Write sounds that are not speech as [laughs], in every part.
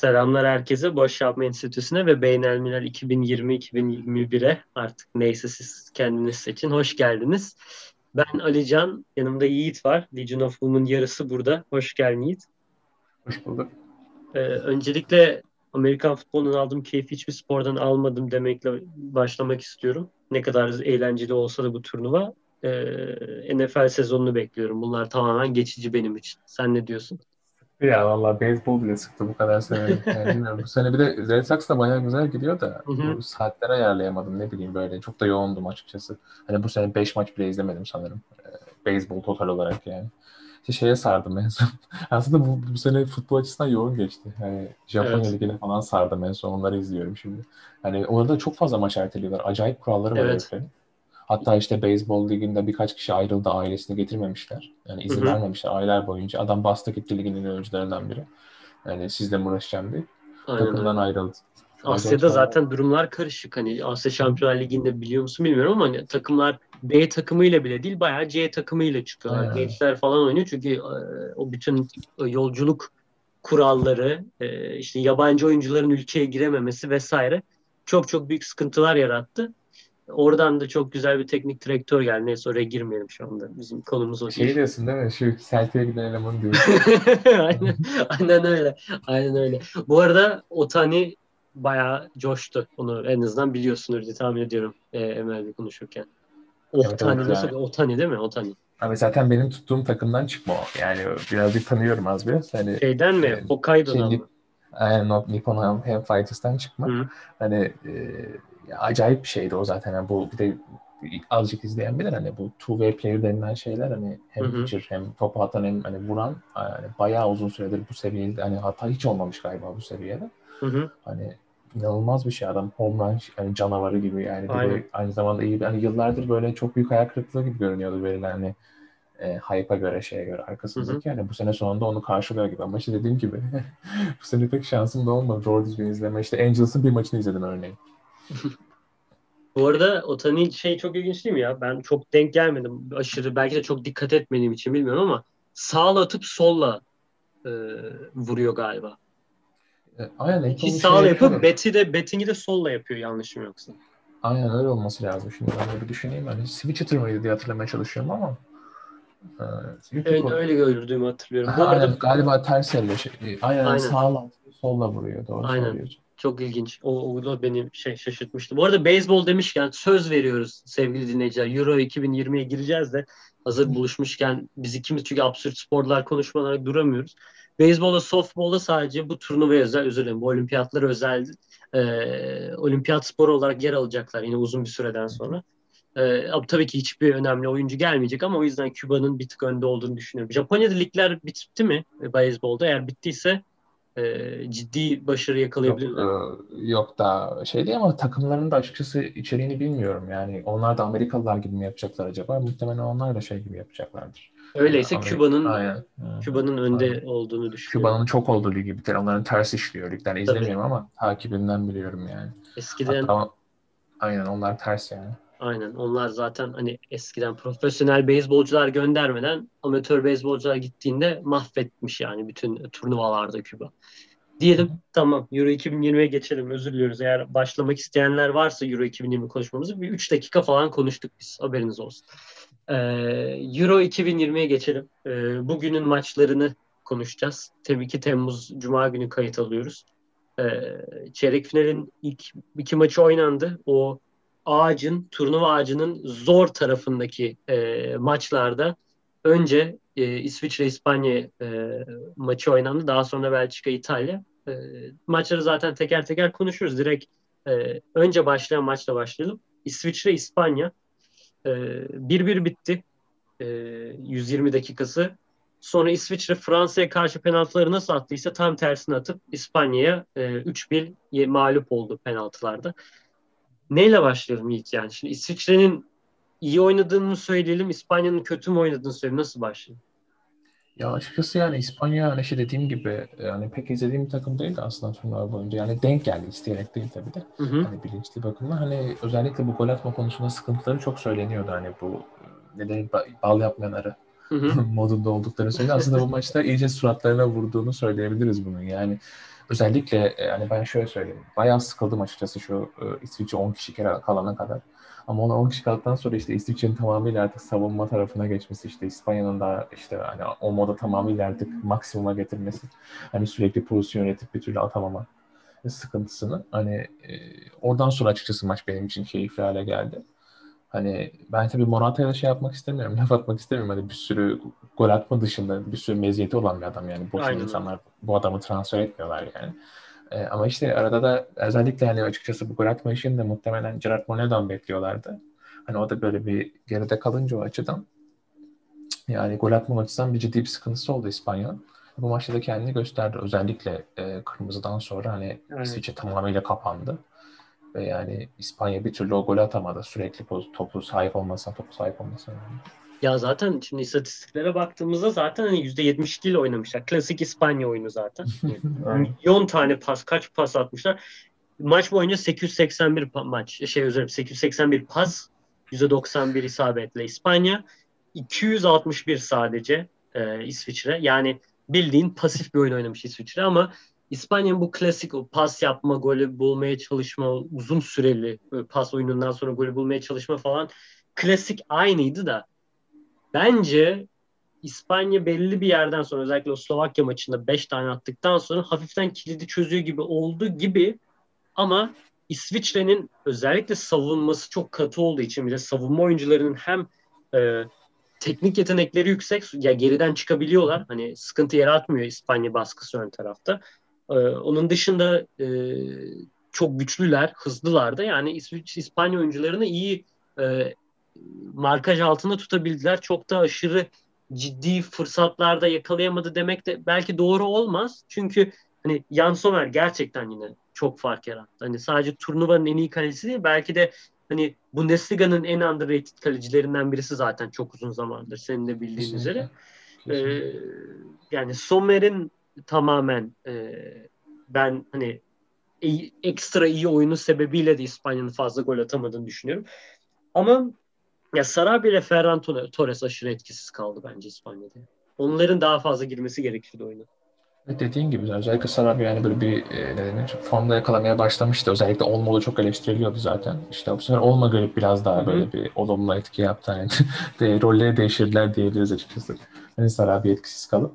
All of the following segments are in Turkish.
Selamlar herkese. Boş Yapma Enstitüsü'ne ve Beynelmiler 2020-2021'e artık neyse siz kendiniz seçin. Hoş geldiniz. Ben Alican, yanımda Yiğit var. Legion of Women yarısı burada. Hoş geldin Yiğit. Hoş bulduk. Ee, öncelikle Amerikan futbolundan aldığım keyfi hiçbir spordan almadım demekle başlamak istiyorum. Ne kadar eğlenceli olsa da bu turnuva. Ee, NFL sezonunu bekliyorum. Bunlar tamamen geçici benim için. Sen ne diyorsun? Ya valla beyzbol bile sıktı bu kadar sene. [laughs] Yani bilmiyorum. Bu sene bir de Red Sox da bayağı güzel gidiyor da Hı hı. ayarlayamadım ne bileyim böyle. Çok da yoğundum açıkçası. Hani bu sene 5 maç bile izlemedim sanırım. Ee, Beyzbol total olarak yani. İşte şeye sardım en son. [laughs] Aslında bu, bu sene futbol açısından yoğun geçti. Yani Japonya Evet. Ligi'ne falan sardım en son onları izliyorum şimdi. Hani orada çok fazla maç erteliyorlar. Acayip kuralları var Evet. heriflerin. Hatta işte beyzbol liginde birkaç kişi ayrıldı ailesini getirmemişler. Yani izin Hı hı. vermemişler aylar boyunca. Adam bastı gitti ligin en iyi oyuncularından biri. Yani sizle mi uğraşacağım diye. Aynen. Takımdan ayrıldı. Asya'da zaten durumlar karışık. Hani Asya Şampiyonlar Ligi'nde biliyor musun bilmiyorum ama hani takımlar B takımıyla bile değil bayağı C takımıyla çıkıyorlar. Aynen. Gençler falan oynuyor çünkü e, o bütün yolculuk kuralları, e, işte yabancı oyuncuların ülkeye girememesi vesaire çok çok büyük sıkıntılar yarattı. Oradan da çok güzel bir teknik direktör geldi. Neyse oraya girmeyelim şu anda. Bizim konumuz o Şey değil. diyorsun değil mi? Şu Celtic'e giden eleman diyor. aynen, aynen öyle. Aynen öyle. Bu arada Otani bayağı coştu. Onu en azından biliyorsunuz diye tahmin ediyorum e, MLB konuşurken. Otani evet nasıl? yani. Otani değil mi? Otani. Abi zaten benim tuttuğum takımdan çıkma o. Yani birazcık tanıyorum az biraz. Hani Şeyden mi? Evet. Hokkaido'dan mı? Aynen Nippon Ham Fighters'tan çıkma. Hı. Hani e, acayip bir şeydi o zaten. Yani bu bir de azıcık izleyen bilir hani bu two way player denilen şeyler hani hem Hı hı. pitcher hem topu atan hem hani vuran yani bayağı uzun süredir bu seviyede hani hata hiç olmamış galiba bu seviyede. Hı hı. Hani inanılmaz bir şey adam home run yani canavarı gibi yani Aynen. aynı zamanda iyi hani yıllardır böyle çok büyük hayal kırıklığı gibi görünüyordu verilen hani e, hype'a göre şeye göre arkasındaki yani bu sene sonunda onu karşılıyor gibi ama işte dediğim gibi [laughs] bu sene pek şansım da olmadı doğru düzgün izleme işte Angels'ın bir maçını izledim örneğin. [laughs] Bu arada Otani şey çok ilginç değil mi ya? Ben çok denk gelmedim. Aşırı belki de çok dikkat etmediğim için bilmiyorum ama sağla atıp solla e, vuruyor galiba. E, aynen İki şey sağla yapıyor. yapıp beti de betting'i de solla yapıyor yanlışım yoksa. Aynen öyle olması lazım şimdi ben de bir düşüneyim hani switch hitter mıydı diye hatırlamaya çalışıyorum ama e, Evet öyle gördüğümü hatırlıyorum. Bu Ha, arada aynen, galiba ters elle şey, aynen, Aynen. sağla solla vuruyor doğru Aynen. söylüyorsun. Çok ilginç. O, o da beni şey şaşırtmıştı. Bu arada beyzbol demişken söz veriyoruz sevgili dinleyiciler. Euro 2020'ye gireceğiz de hazır buluşmuşken biz ikimiz çünkü absürt sporlar konuşmalara duramıyoruz. Beyzbolda, softbolda sadece bu turnuvaya özel, özür dilerim bu olimpiyatlara özel e, olimpiyat sporu olarak yer alacaklar yine uzun bir süreden sonra. E, tabii ki hiçbir önemli oyuncu gelmeyecek ama o yüzden Küba'nın bir tık önde olduğunu düşünüyorum. Japonya'da ligler bitti mi e, beyzbolda? Eğer bittiyse e, ciddi başarı Yok, yakalayabilirler. e, yok da şey değil ama takımların da açıkçası içeriğini bilmiyorum. Yani onlar da Amerikalılar gibi mi yapacaklar acaba? Muhtemelen onlar da şey gibi yapacaklardır. Öyleyse Amerika- Küba'nın Aynen. Küba'nın önde Aynen. olduğunu düşünüyorum. Küba'nın çok olduğu ligi bir kere onların ters işliyor. Ligden izlemiyorum ama takibinden biliyorum yani. Eskiden Hatta aynen onlar ters yani. Aynen onlar zaten hani eskiden profesyonel beyzbolcular göndermeden amatör beyzbolcular gittiğinde mahvetmiş yani bütün turnuvalarda Küba. Diyelim tamam Euro 2020'ye geçelim özür diliyoruz. Eğer başlamak isteyenler varsa Euro 2020 konuşmamızı bir 3 dakika falan konuştuk biz haberiniz olsun. Ee, Euro 2020'ye geçelim. Ee, bugünün maçlarını konuşacağız. Tabii ki Temmuz Cuma günü kayıt alıyoruz. Ee, çeyrek finalin ilk iki maçı oynandı. O ağacın, turnuva ağacının zor tarafındaki e, maçlarda önce e, İsviçre-İspanya e, maçı oynandı. Daha sonra Belçika-İtalya. E, maçları zaten teker teker konuşuruz. Direkt e, önce başlayan maçla başlayalım. İsviçre-İspanya e, 1-1 bitti. E, 120 dakikası. Sonra İsviçre Fransa'ya karşı penaltıları nasıl attıysa tam tersini atıp İspanya'ya e, 3-1 ye- mağlup oldu penaltılarda. Neyle başlayalım Yiğit yani? Şimdi İsviçre'nin iyi oynadığını mı söyleyelim, İspanya'nın kötü mü oynadığını söyleyelim. Nasıl başlayalım? Ya açıkçası yani İspanya hani şey dediğim gibi yani pek izlediğim bir takım değildi aslında turnuva boyunca. Yani denk geldi isteyerek değil tabii de. Hı hı. Hani bilinçli bakımdan hani özellikle bu gol atma konusunda sıkıntıları çok söyleniyordu. Hani bu ne denir ba- bal yapmayan arı Hı hı. [laughs] modunda oldukları söyleniyor. Aslında bu maçta iyice suratlarına vurduğunu söyleyebiliriz bunun. Yani özellikle yani ben şöyle söyleyeyim. Bayağı sıkıldım açıkçası şu İsviçre 10 kişi kere kalana kadar. Ama ona 10 kişi kaldıktan sonra işte İsviçre'nin tamamıyla artık savunma tarafına geçmesi, işte İspanya'nın da işte hani o moda tamamıyla artık maksimuma getirmesi. Hani sürekli pozisyon üretip bir türlü atamama sıkıntısını. Hani e, oradan sonra açıkçası maç benim için keyifli hale geldi. Hani ben tabii Morata'ya şey yapmak istemiyorum, laf atmak istemiyorum. Hani bir sürü gol atma dışında bir sürü meziyeti olan bir adam yani. Boşuna insanlar bu adamı transfer etmiyorlar yani. E, ama işte arada da özellikle hani açıkçası bu gol atma işini de muhtemelen Gerard Moreno'dan bekliyorlardı. Hani o da böyle bir geride kalınca o açıdan yani gol atma açısından bir ciddi bir sıkıntısı oldu İspanya'nın. Bu maçta da kendini gösterdi. Özellikle e, kırmızıdan sonra hani evet. İsviçre tamamıyla kapandı. Ve yani İspanya bir türlü o golü atamadı. Sürekli topu sahip olmasına, topu sahip olmasına. Ya zaten şimdi istatistiklere baktığımızda zaten hani %72 ile oynamışlar. Klasik İspanya oyunu zaten. [laughs] Milyon tane pas, kaç pas atmışlar. Maç boyunca 881 maç, şey özür 881 pas, %91 isabetle İspanya, 261 sadece e, İsviçre. Yani bildiğin pasif bir oyun oynamış İsviçre ama İspanya'nın bu klasik o pas yapma, golü bulmaya çalışma, uzun süreli pas oyunundan sonra golü bulmaya çalışma falan klasik aynıydı da bence İspanya belli bir yerden sonra özellikle o Slovakya maçında 5 tane attıktan sonra hafiften kilidi çözüyor gibi oldu gibi ama İsviçre'nin özellikle savunması çok katı olduğu için bir de savunma oyuncularının hem e, teknik yetenekleri yüksek ya geriden çıkabiliyorlar. Hani sıkıntı yaratmıyor İspanya baskısı ön tarafta. Ee, onun dışında e, çok güçlüler, hızlılar da. Yani İsviç İspanya oyuncularını iyi e, markaj altında tutabildiler. Çok da aşırı ciddi fırsatlarda yakalayamadı demek de belki doğru olmaz. Çünkü hani Jan Sommer gerçekten yine çok fark yarattı. Hani sadece turnuvanın en iyi kalecisi değil belki de hani Bundesliga'nın en underrated kalecilerinden birisi zaten çok uzun zamandır senin de bildiğin Kesinlikle. üzere. Kesinlikle. Ee, yani Sommer'in tamamen e, ben hani iyi, ekstra iyi oyunu sebebiyle de İspanya'nın fazla gol atamadığını düşünüyorum. Ama ya Sarabia ile Ferran Torres aşırı etkisiz kaldı bence İspanya'da. Onların daha fazla girmesi gerekirdi oyuna. Evet dediğin gibi özellikle Sarabia yani böyle bir e, ne denir formda yakalamaya başlamıştı. Özellikle Olmo'da çok eleştiriliyordu zaten. İşte bu sefer Olma görüp biraz daha Hı-hı. böyle bir olumlu etki yaptı. Yani [laughs] de, rolleri değiştirdiler diyebiliriz açıkçası. Hani Sarabia etkisiz kalıp.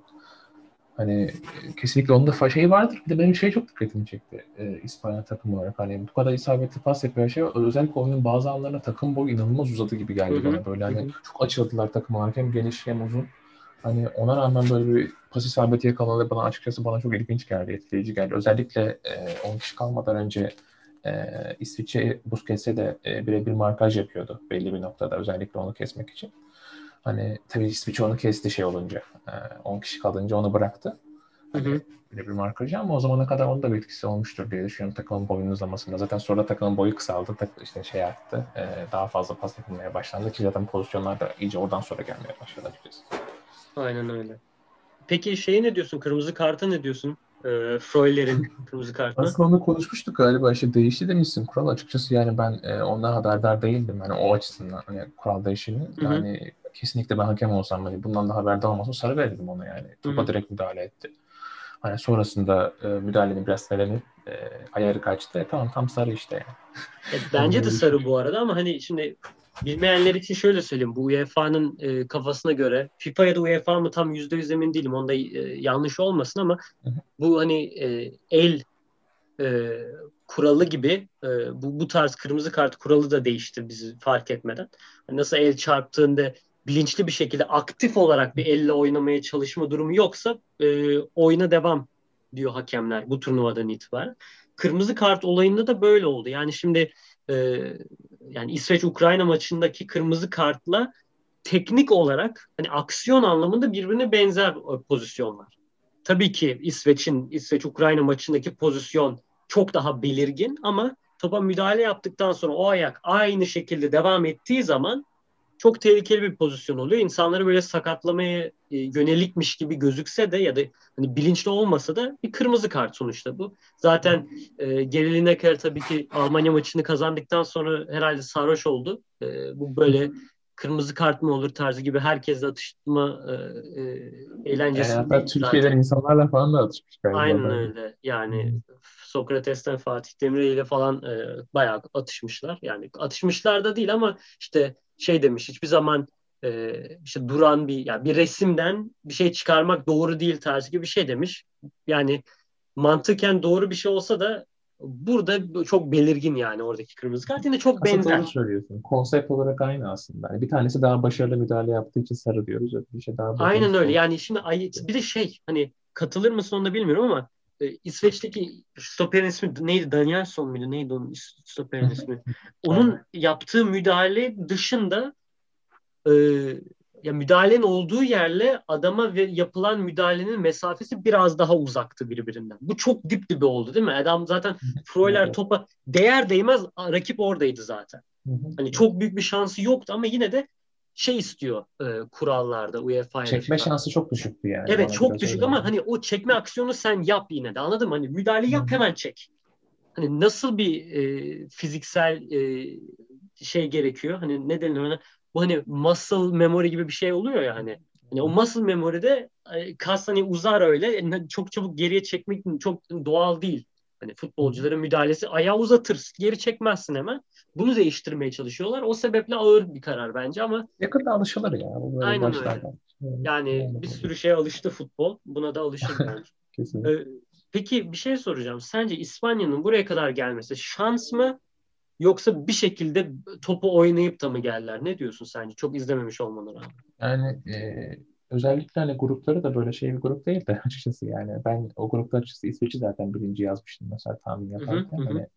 Hani kesinlikle onun da şey vardır. Bir de benim şey çok dikkatimi çekti. E, İspanya takım olarak. Hani bu kadar isabetli pas yapıyor şey. Özellikle oyunun bazı anlarında takım boyu inanılmaz uzadı gibi geldi Hı-hı. bana. Böyle hani Hı-hı. çok açıldılar takım olarak. Hem geniş hem uzun. Hani ona rağmen böyle bir pas isabeti yakaladı bana açıkçası bana çok ilginç geldi, etkileyici geldi. Özellikle e, 10 kişi kalmadan önce e, İsviçre Busquets'e de e, birebir markaj yapıyordu belli bir noktada özellikle onu kesmek için. Hani tabii İsviçre onu kesti şey olunca. E, 10 kişi kalınca onu bıraktı. Hani, hı hı. Birebir markajı ama o zamana kadar onun da bir etkisi olmuştur diye düşünüyorum takımın boyunun uzamasında. Zaten sonra takımın boyu kısaldı. Tak, işte şey arttı. E, daha fazla pas yapılmaya başlandı ki zaten pozisyonlar da iyice oradan sonra gelmeye başladı açıkçası. Aynen öyle. Peki şeyi ne diyorsun? Kırmızı karta ne diyorsun? E, Freuler'in [laughs] kırmızı kartı. Aslında onu konuşmuştuk galiba. İşte değişti demişsin kural. Açıkçası yani ben e, ondan haberdar değildim. Yani o açısından hani kural değişini. Yani. Kesinlikle ben hakem olsam hani bundan da haberdar olmasam sarı verirdim ona yani. Topa Hı-hı. direkt müdahale etti. Hani sonrasında e, müdahalenin biraz selenip e, ayarı kaçtı. E, tamam tam sarı işte yani. E, bence de sarı bu arada ama hani şimdi Bilmeyenler için şöyle söyleyeyim. Bu UEFA'nın e, kafasına göre FIFA ya da UEFA mı tam yüzde yüz emin değilim. Onda e, yanlış olmasın ama bu hani e, el e, kuralı gibi e, bu, bu tarz kırmızı kart kuralı da değişti bizi fark etmeden. Yani nasıl el çarptığında bilinçli bir şekilde aktif olarak bir elle oynamaya çalışma durumu yoksa e, oyuna devam diyor hakemler bu turnuvadan itibaren. Kırmızı kart olayında da böyle oldu. Yani şimdi e, yani İsveç-Ukrayna maçındaki kırmızı kartla teknik olarak hani aksiyon anlamında birbirine benzer e, pozisyonlar. Tabii ki İsveç'in İsveç-Ukrayna maçındaki pozisyon çok daha belirgin ama topa müdahale yaptıktan sonra o ayak aynı şekilde devam ettiği zaman çok tehlikeli bir pozisyon oluyor. İnsanları böyle sakatlamaya e, yönelikmiş gibi gözükse de ya da hani bilinçli olmasa da bir kırmızı kart sonuçta bu. Zaten e, Gary Lineker tabii ki Almanya maçını kazandıktan sonra herhalde sarhoş oldu. E, bu böyle kırmızı kart mı olur tarzı gibi herkesle atışma e, e, eğlencesi. Yani hatta Türkiye'den insanlarla falan da atışmış galiba. Aynen öyle. Yani. Sokrates'ten Fatih Demirel ile falan e, bayağı atışmışlar. Yani atışmışlar da değil ama işte şey demiş hiçbir zaman e, işte duran bir yani bir resimden bir şey çıkarmak doğru değil tarzı gibi bir şey demiş. Yani mantıken doğru bir şey olsa da burada çok belirgin yani oradaki kırmızı kart. Yine çok aslında benzer. söylüyorsun. Konsept olarak aynı aslında. Yani bir tanesi daha başarılı müdahale yaptığı için sarı diyoruz. bir şey daha Aynen öyle. Yani şimdi bir de şey hani katılır mısın onu da bilmiyorum ama e, İsveç'teki stoperin ismi neydi? Danielson muydu? Neydi onun stoperin ismi? [laughs] Onun yaptığı müdahale dışında e, ya müdahalenin olduğu yerle adama ve yapılan müdahalenin mesafesi biraz daha uzaktı birbirinden. Bu çok dip dibe oldu değil mi? Adam zaten Freuler topa değer değmez rakip oradaydı zaten. Hani çok büyük bir şansı yoktu ama yine de şey istiyor e, kurallarda UEFA Çekme şansı çok düşüktü yani. Evet çok düşük ama hani o çekme aksiyonu sen yap yine de anladın mı? Hani müdahale yap hemen çek. Hani nasıl bir e, fiziksel e, şey gerekiyor? Hani ne denir ona? bu hani muscle memory gibi bir şey oluyor ya hani. Hani o muscle memory'de e, kas hani uzar öyle. Çok çabuk geriye çekmek çok doğal değil. Hani futbolcuların müdahalesi ayağı uzatır. Geri çekmezsin hemen. Bunu değiştirmeye çalışıyorlar. O sebeple ağır bir karar bence ama yakında alışılır ya. Aynen öyle. Yani bir sürü şeye alıştı futbol. Buna da alışır [laughs] bence. Kesinlikle. Ee, peki bir şey soracağım. Sence İspanya'nın buraya kadar gelmesi şans mı Yoksa bir şekilde topu oynayıp da mı geldiler? Ne diyorsun sence? Çok izlememiş olmana rağmen. Yani e, özellikle hani grupları da böyle şey bir grup değil de [laughs] açıkçası yani. Ben o grupta açıkçası İsveç'i zaten birinci yazmıştım mesela tahmin yaparken. Hı hı, hani,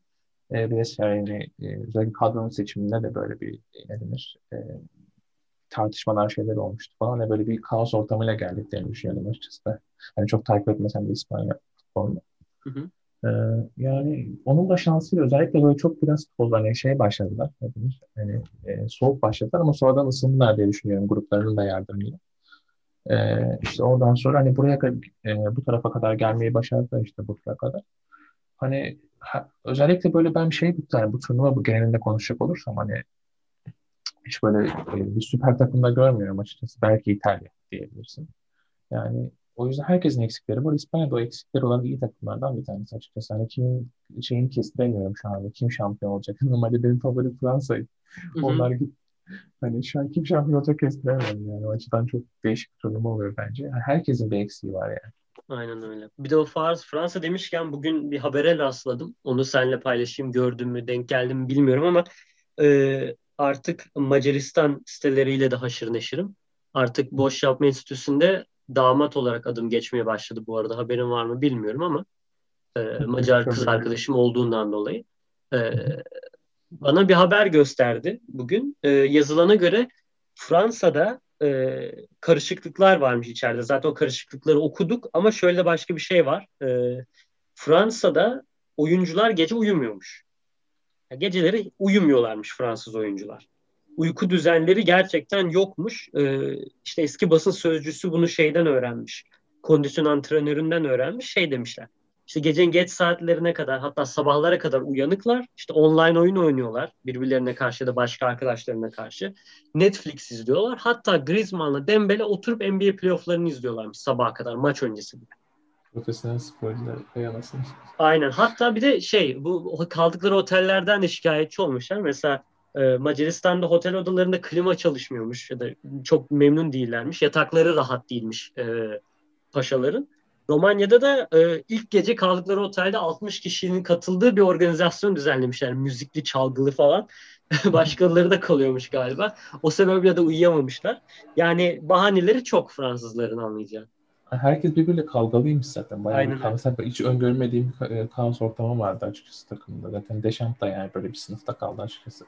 e, bir de yani, e, özellikle kadronun seçiminde de böyle bir ne denir e, tartışmalar şeyler olmuştu falan. Hani böyle bir kaos ortamıyla geldiklerini düşünüyorum açıkçası. Hani çok takip etmesem de İspanya futbolunu. Hı hı. Ee, yani onun da şansıyla özellikle böyle çok biraz hani şey başladılar. Hani, e, soğuk başladılar ama sonradan ısındılar diye düşünüyorum gruplarının da yardımıyla. Ee, işte oradan sonra hani buraya e, bu tarafa kadar gelmeyi başardılar işte bu kadar. Hani ha, özellikle böyle ben şey tane bu turnuva bu genelinde konuşacak olursam hani hiç böyle e, bir süper takımda görmüyorum açıkçası. Belki İtalya diyebilirsin. Yani o yüzden herkesin eksikleri var. İspanya'da o eksikleri olan iyi takımlardan bir tanesi açıkçası. Hani kimin şeyini kestiremiyorum şu anda. Kim şampiyon olacak? [laughs] Normalde benim favorim Fransa'ydı. Onlar git. Hani şu an kim şampiyon olacak kestiremiyorum yani. O açıdan çok değişik bir durum oluyor bence. Yani herkesin bir eksiği var yani. Aynen öyle. Bir de o Fars, Fransa demişken bugün bir habere rastladım. Onu seninle paylaşayım. Gördüm mü, denk geldim mi bilmiyorum ama e, artık Macaristan siteleriyle de haşır neşirim. Artık Boş Yapma Enstitüsü'nde damat olarak adım geçmeye başladı bu arada. Haberin var mı bilmiyorum ama e, Macar kız arkadaşım olduğundan dolayı. E, bana bir haber gösterdi bugün. E, yazılana göre Fransa'da e, karışıklıklar varmış içeride. Zaten o karışıklıkları okuduk ama şöyle başka bir şey var. E, Fransa'da oyuncular gece uyumuyormuş. Geceleri uyumuyorlarmış Fransız oyuncular uyku düzenleri gerçekten yokmuş. Ee, işte eski basın sözcüsü bunu şeyden öğrenmiş. Kondisyon antrenöründen öğrenmiş. Şey demişler. İşte gecenin geç saatlerine kadar hatta sabahlara kadar uyanıklar. İşte online oyun oynuyorlar. Birbirlerine karşı da başka arkadaşlarına karşı. Netflix izliyorlar. Hatta Griezmann'la Dembele oturup NBA playofflarını izliyorlarmış sabaha kadar maç öncesi bile. Profesyonel sporcular dayanasın. Aynen. Hatta bir de şey bu kaldıkları otellerden de şikayetçi olmuşlar. Mesela e, Macaristan'da otel odalarında klima çalışmıyormuş ya da çok memnun değillermiş. Yatakları rahat değilmiş e, paşaların. Romanya'da da e, ilk gece kaldıkları otelde 60 kişinin katıldığı bir organizasyon düzenlemişler. Müzikli, çalgılı falan. [laughs] Başkaları da kalıyormuş galiba. O sebeple de uyuyamamışlar. Yani bahaneleri çok Fransızların anlayacağı. Herkes birbiriyle kavgalıymış zaten. Bayağı Aynen. bir kaos, hiç öngörmediğim bir e, kaos ortamı vardı açıkçası takımda. Zaten Deschamps da yani böyle bir sınıfta kaldı açıkçası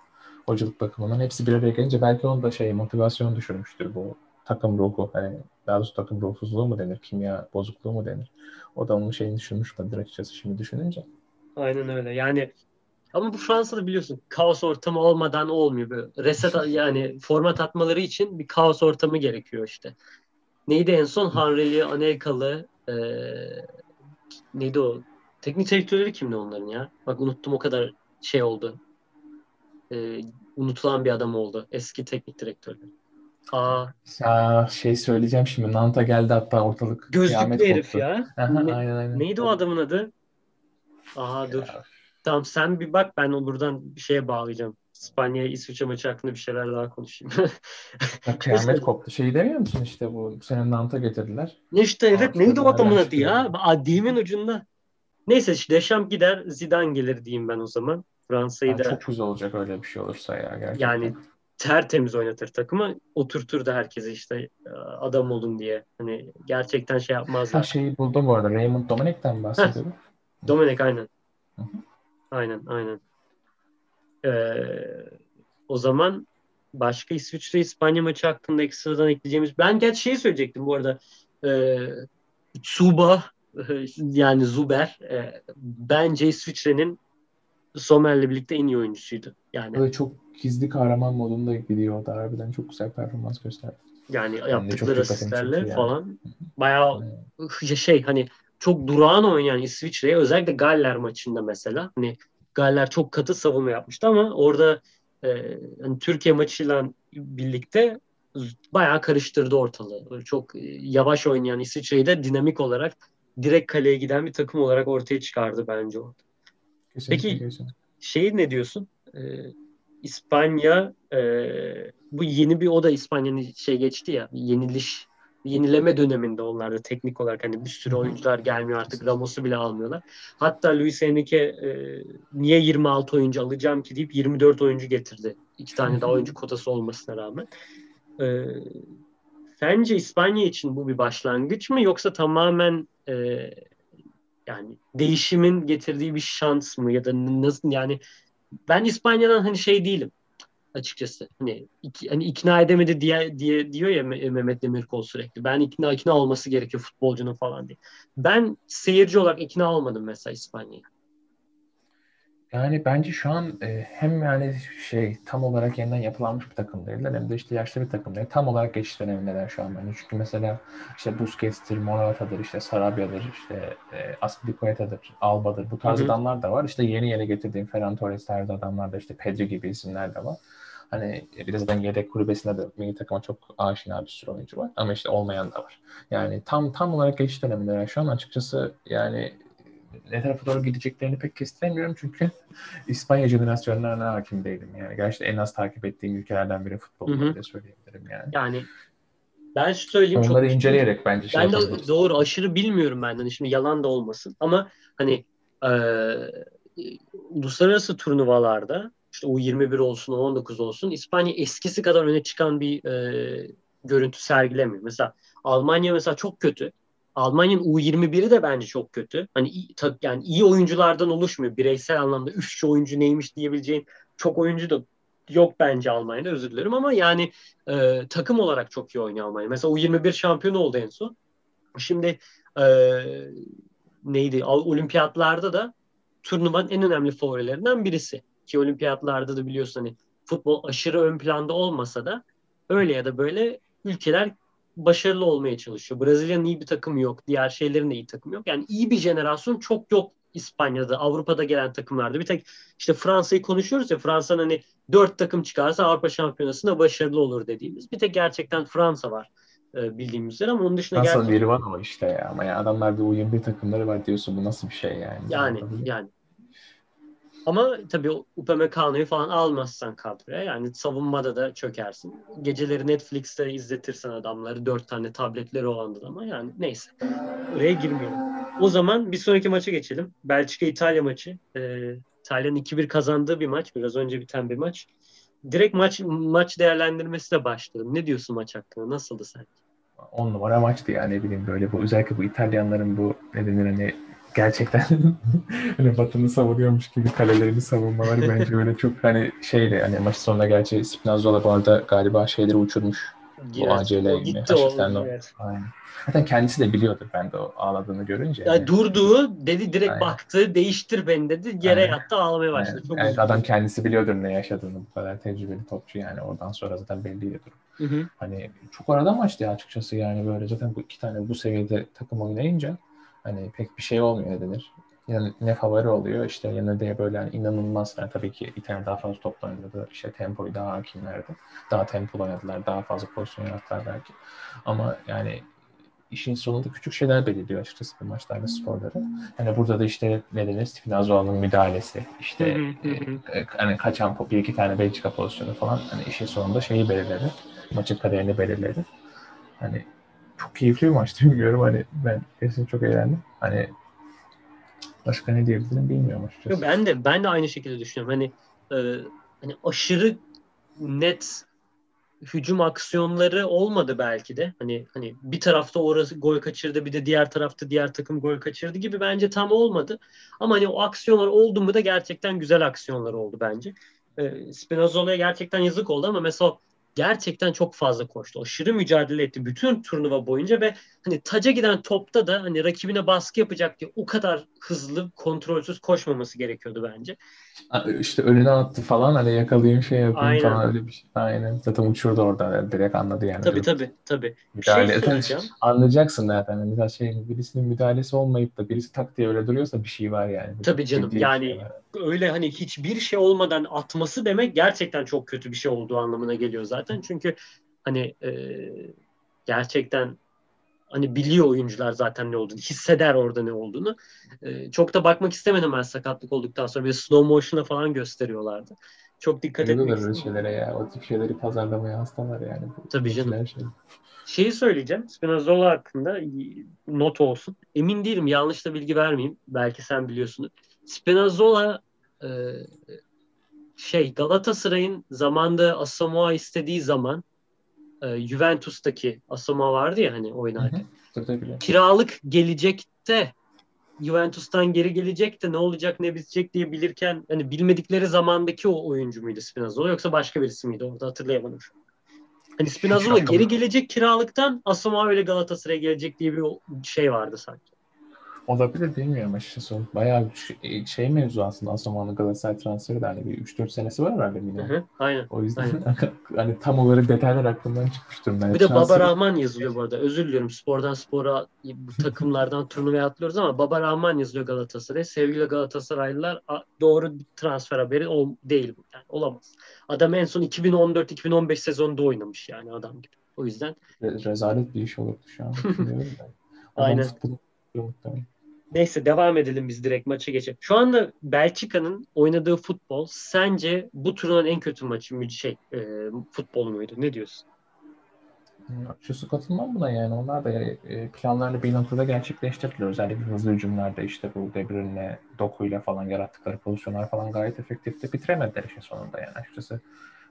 hocalık bakımından hepsi bir araya gelince belki onun da şey motivasyon düşürmüştür bu takım ruhu. Hani daha doğrusu takım ruhsuzluğu mu denir, kimya bozukluğu mu denir? O da onun şeyini düşürmüş olabilir açıkçası şimdi düşününce. Aynen öyle. Yani ama bu Fransa'da biliyorsun kaos ortamı olmadan olmuyor. Böyle reset [laughs] yani format atmaları için bir kaos ortamı gerekiyor işte. Neydi en son? Hanreli, Anelkalı ee, neydi o? Teknik direktörleri kimdi onların ya? Bak unuttum o kadar şey oldu e, unutulan bir adam oldu. Eski teknik direktörler. Aa. Ya şey söyleyeceğim şimdi. Nanta geldi hatta ortalık. Gözlüklü herif koptu. ya. Aha, ne, aynen, aynen. Neydi o adamın adı? Aha ya. dur. Tamam sen bir bak ben o buradan bir şeye bağlayacağım. İspanya İsviçre maçı hakkında bir şeyler daha konuşayım. [laughs] ya, kıyamet [laughs] koptu. Şey demiyor musun işte bu senin Nanta getirdiler. Ne işte evet neydi o adamın adı ya? Adimin ucunda. Neyse işte Deşam gider Zidane gelir diyeyim ben o zaman. Fransa'yı da. Çok güzel olacak öyle bir şey olursa ya gerçekten. Yani tertemiz oynatır takımı. Oturtur da herkese işte adam olun diye. Hani gerçekten şey yapmazlar. Ha şeyi buldum bu arada. Raymond Domenech'ten bahsediyorum. Domenek aynen. Hı-hı. Aynen aynen. Ee, o zaman başka İsviçre İspanya maçı hakkında ekstradan ekleyeceğimiz ben gerçi şeyi söyleyecektim bu arada ee, Suba [laughs] yani Zuber e, bence İsviçre'nin Sommer'le birlikte en iyi oyuncusuydu. Yani Böyle çok gizli kahraman modunda gidiyor da harbiden çok güzel performans gösterdi. Yani yaptıkları asistlerle falan yani. bayağı yani. şey hani çok durağan oynayan İsviçre'ye özellikle Galler maçında mesela hani Galler çok katı savunma yapmıştı ama orada e, hani Türkiye maçıyla birlikte bayağı karıştırdı ortalığı. Çok yavaş oynayan İsviçre'yi de dinamik olarak direkt kaleye giden bir takım olarak ortaya çıkardı bence orada. Kesinlikle, Peki kesinlikle. şey ne diyorsun? Ee, İspanya e, bu yeni bir o da İspanya'nın şey geçti ya yeniliş yenileme döneminde onlar da teknik olarak hani bir sürü oyuncular gelmiyor artık Ramos'u bile almıyorlar. Hatta Luis Enrique e, niye 26 oyuncu alacağım ki deyip 24 oyuncu getirdi. İki tane daha oyuncu kotası olmasına rağmen. E, sence İspanya için bu bir başlangıç mı yoksa tamamen e, yani değişimin getirdiği bir şans mı ya da nasıl yani ben İspanya'dan hani şey değilim açıkçası. Hani, iki, hani ikna edemedi diye, diye diyor ya Mehmet Demirkol sürekli. Ben ikna ikna olması gerekiyor futbolcunun falan diye. Ben seyirci olarak ikna olmadım mesela İspanya'ya. Yani bence şu an e, hem yani şey tam olarak yeniden yapılanmış bir takım değiller hem de işte yaşlı bir takım değil. Tam olarak geçiş dönemindeler şu an bence. Çünkü mesela işte Busquets'tir, Morata'dır, işte Sarabia'dır, işte e, Aspilicueta'dır, Alba'dır. Bu tarz Hı-hı. adamlar da var. İşte yeni yeni getirdiğim Ferran Torres tarzı adamlar da işte Pedri gibi isimler de var. Hani bir de zaten yedek kulübesinde de milli takıma çok aşina bir sürü oyuncu var. Ama işte olmayan da var. Yani tam tam olarak geçiş dönemindeler şu an açıkçası yani ne tarafa doğru gideceklerini pek kestiremiyorum çünkü İspanya jenerasyonlarına hakim değilim. Yani gerçekten en az takip ettiğim ülkelerden biri futbol öyle söyleyebilirim yani. Yani ben şu söyleyeyim Onları çok inceleyerek bence şey Ben de doğru aşırı bilmiyorum benden. Şimdi yalan da olmasın ama hani e, uluslararası turnuvalarda işte U21 olsun, U19 olsun İspanya eskisi kadar öne çıkan bir e, görüntü sergilemiyor. Mesela Almanya mesela çok kötü. Almanya'nın U21'i de bence çok kötü. Hani yani iyi oyunculardan oluşmuyor. Bireysel anlamda üç oyuncu neymiş diyebileceğin çok oyuncu da yok bence Almanya'da özür dilerim ama yani e, takım olarak çok iyi oynuyor Almanya. Mesela U21 şampiyonu oldu en son. Şimdi e, neydi? Olimpiyatlarda da turnuvanın en önemli favorilerinden birisi. Ki olimpiyatlarda da biliyorsun hani futbol aşırı ön planda olmasa da öyle ya da böyle ülkeler başarılı olmaya çalışıyor. Brezilya'nın iyi bir takımı yok. Diğer şeylerin de iyi takımı yok. Yani iyi bir jenerasyon çok yok İspanya'da, Avrupa'da gelen takımlarda. Bir tek işte Fransa'yı konuşuyoruz ya Fransa'nın hani dört takım çıkarsa Avrupa Şampiyonası'nda başarılı olur dediğimiz. Bir tek gerçekten Fransa var e, bildiğimiz üzere ama onun dışında Fransa'nın gerçekten... var ama işte ya. Ama ya adamlar bir U21 takımları var diyorsun bu nasıl bir şey yani? Yani yani ama tabii Upamecano'yu falan almazsan kadroya yani savunmada da çökersin. Geceleri Netflix'te izletirsen adamları dört tane tabletleri olan ama yani neyse. Oraya girmiyorum. O zaman bir sonraki maça geçelim. Belçika-İtalya maçı. Ee, İtalya'nın 2-1 kazandığı bir maç. Biraz önce biten bir maç. Direkt maç maç değerlendirmesine başlayalım. Ne diyorsun maç hakkında? Nasıldı sence? On numara maçtı yani ne bileyim böyle bu özellikle bu İtalyanların bu ne denir hani gerçekten [laughs] hani Batı'nı savunuyormuş gibi kalelerini savunmaları bence öyle çok hani şeydi hani maç sonunda gerçi Spinazzola bu arada galiba şeyleri uçurmuş. Girer. O ACL gitti o. Evet. Aynen. Zaten kendisi de biliyordur ben de o ağladığını görünce. Yani. durduğu dedi direkt Aynen. baktı değiştir beni dedi yere Aynen. yattı ağlamaya başladı. Aynen. Çok evet, adam kendisi biliyordur ne yaşadığını bu kadar tecrübeli topçu yani oradan sonra zaten belliydi durum. Hı hı. Hani çok arada maçtı açıkçası yani böyle zaten bu iki tane bu seviyede takım oynayınca hani pek bir şey olmuyor ne denir. yani ne favori oluyor işte yine de böyle yani inanılmaz yani tabii ki İtalya daha fazla topla oynadı işte tempoyu daha hakimlerdi daha tempolu oynadılar daha fazla pozisyon yarattılar belki ama yani işin sonunda küçük şeyler belirliyor açıkçası bu maçlarda skorları. Yani burada da işte ne denir Spinazzola'nın müdahalesi işte e, hani kaçan bir iki tane Belçika pozisyonu falan hani işin sonunda şeyi belirledi. Maçın kaderini belirledi. Hani çok keyifli bir maçtı [laughs] bilmiyorum hani ben kesin çok eğlendim. Hani başka ne diyebilirim bilmiyorum açıkçası. Ben de ben de aynı şekilde düşünüyorum. Hani e, hani aşırı net hücum aksiyonları olmadı belki de. Hani hani bir tarafta orası gol kaçırdı bir de diğer tarafta diğer takım gol kaçırdı gibi bence tam olmadı. Ama hani o aksiyonlar oldu mu da gerçekten güzel aksiyonlar oldu bence. E, Spinazzola'ya gerçekten yazık oldu ama mesela gerçekten çok fazla koştu. Aşırı mücadele etti bütün turnuva boyunca ve hani taca giden topta da hani rakibine baskı yapacak diye o kadar hızlı, kontrolsüz koşmaması gerekiyordu bence. İşte önüne attı falan hani yakalayayım şey yapayım Aynen. falan öyle bir şey. Aynen. Zaten uçurdu orada direkt anladı yani. Tabii tabii tabii. Müdahale. Şey anlayacaksın zaten. Yani mesela şey birisinin müdahalesi olmayıp da birisi tak diye öyle duruyorsa bir şey var yani. Tabii canım. Yani şey öyle hani hiçbir şey olmadan atması demek gerçekten çok kötü bir şey olduğu anlamına geliyor zaten. Çünkü hani e, gerçekten hani biliyor oyuncular zaten ne olduğunu, hisseder orada ne olduğunu. E, çok da bakmak istemedim ben sakatlık olduktan sonra. Bir slow motion'la falan gösteriyorlardı. Çok dikkat etmek istedim. şeylere ya. O tip şeyleri pazarlamaya hastalar yani. Tabii canım. Şey. Şeyi söyleyeceğim. Spinazzola hakkında not olsun. Emin değilim. Yanlış da bilgi vermeyeyim. Belki sen biliyorsun. Spinazzola e, şey Galatasaray'ın zamanda Asamoah istediği zaman e, Juventus'taki Asoma vardı ya hani oynarken. Hı hı. Kiralık gelecekte Juventus'tan geri gelecek de ne olacak ne bitecek diye bilirken hani bilmedikleri zamandaki o oyuncu muydu Spinazzola yoksa başka birisi miydi orada hatırlayamadım şu an. Hani Spinazzola geri gelecek kiralıktan Asoma öyle Galatasaray'a gelecek diye bir şey vardı sanki. Olabilir bilmiyorum açıkçası. Bayağı şey, şey mevzu aslında Asamoah'ın Galatasaray transferi de hani bir 3-4 senesi var herhalde minimum. Hı hı, aynen. O yüzden aynen. [laughs] hani tam olarak detaylar aklımdan çıkmıştır. Ben bir de. Baba Rahman yazılıyor bu arada. Özür diliyorum. Spordan spora bu takımlardan [laughs] turnuvaya atlıyoruz ama Baba Rahman yazılıyor Galatasaray. Sevgili Galatasaraylılar doğru bir transfer haberi ol, değil bu. Yani olamaz. Adam en son 2014-2015 sezonunda oynamış yani adam gibi. O yüzden. Rezalet bir iş olurdu şu an. [laughs] Aynen. Neyse devam edelim biz direkt maça geçelim. Şu anda Belçika'nın oynadığı futbol sence bu turun en kötü maçı şey e, futbol muydu? Ne diyorsun? Açıkçası katılmam buna yani. Onlar da e, planlarını bir noktada gerçekleştirdiler. Özellikle hızlı hücumlarda işte bu De Bruyne, Doku'yla falan yarattıkları pozisyonlar falan gayet efektifti. Bitiremediler işin sonunda yani açıkçası.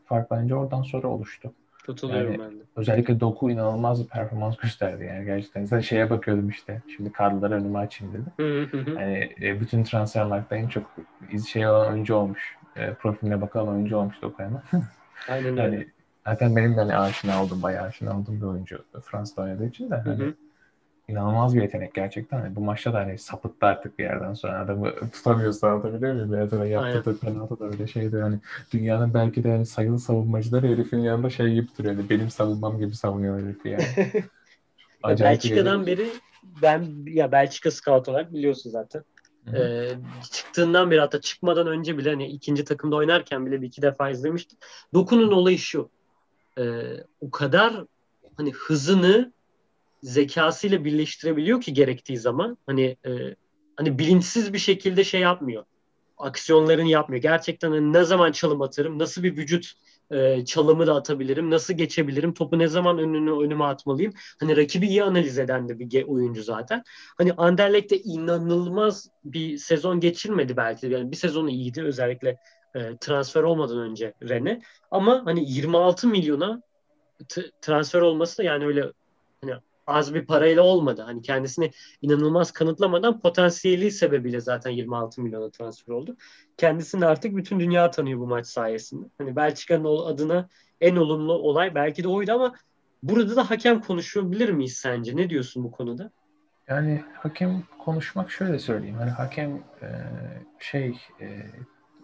Fark bence oradan sonra oluştu. Katılıyorum yani, ben de. Özellikle Doku inanılmaz bir performans gösterdi yani gerçekten. Zaten şeye bakıyordum işte. Şimdi kadroları önüme açayım dedim. hani e, bütün transferlerde en çok şey olan oyuncu olmuş. E, profiline bakan oyuncu olmuş Doku hemen. [laughs] Aynen öyle. hani, zaten benim de hani aşina oldum, bayağı aşina oldum bir oyuncu Fransa'da oynadığı için de. Hani, inanılmaz bir yetenek gerçekten. Yani bu maçta da hani sapıttı artık bir yerden sonra. Adamı tutamıyorsa anlatabiliyor muyum? Bir yerden yaptığı penaltı da öyle şeydi. Hani dünyanın belki de hani sayılı savunmacıları herifin yanında şey gibi duruyor. Yani benim savunmam gibi savunuyor herifi yani. [laughs] Belçika'dan beri ben ya Belçika scout olarak biliyorsun zaten. Ee, çıktığından beri hatta çıkmadan önce bile hani ikinci takımda oynarken bile bir iki defa izlemiştim. Doku'nun olayı şu. Ee, o kadar hani hızını zekasıyla birleştirebiliyor ki gerektiği zaman hani e, hani bilinçsiz bir şekilde şey yapmıyor. Aksiyonlarını yapmıyor. Gerçekten hani ne zaman çalım atarım, nasıl bir vücut e, çalımı da atabilirim, nasıl geçebilirim, topu ne zaman önüne önüme atmalıyım. Hani rakibi iyi analiz eden de bir oyuncu zaten. Hani Anderlecht'te inanılmaz bir sezon geçirmedi belki. Yani bir sezonu iyiydi özellikle e, transfer olmadan önce Rene. Ama hani 26 milyona transfer olması da yani öyle hani az bir parayla olmadı. Hani kendisini inanılmaz kanıtlamadan potansiyeli sebebiyle zaten 26 milyona transfer oldu. Kendisini artık bütün dünya tanıyor bu maç sayesinde. Hani Belçika'nın adına en olumlu olay belki de oydu ama burada da hakem konuşabilir miyiz sence? Ne diyorsun bu konuda? Yani hakem konuşmak şöyle söyleyeyim. Hani hakem e, şey e,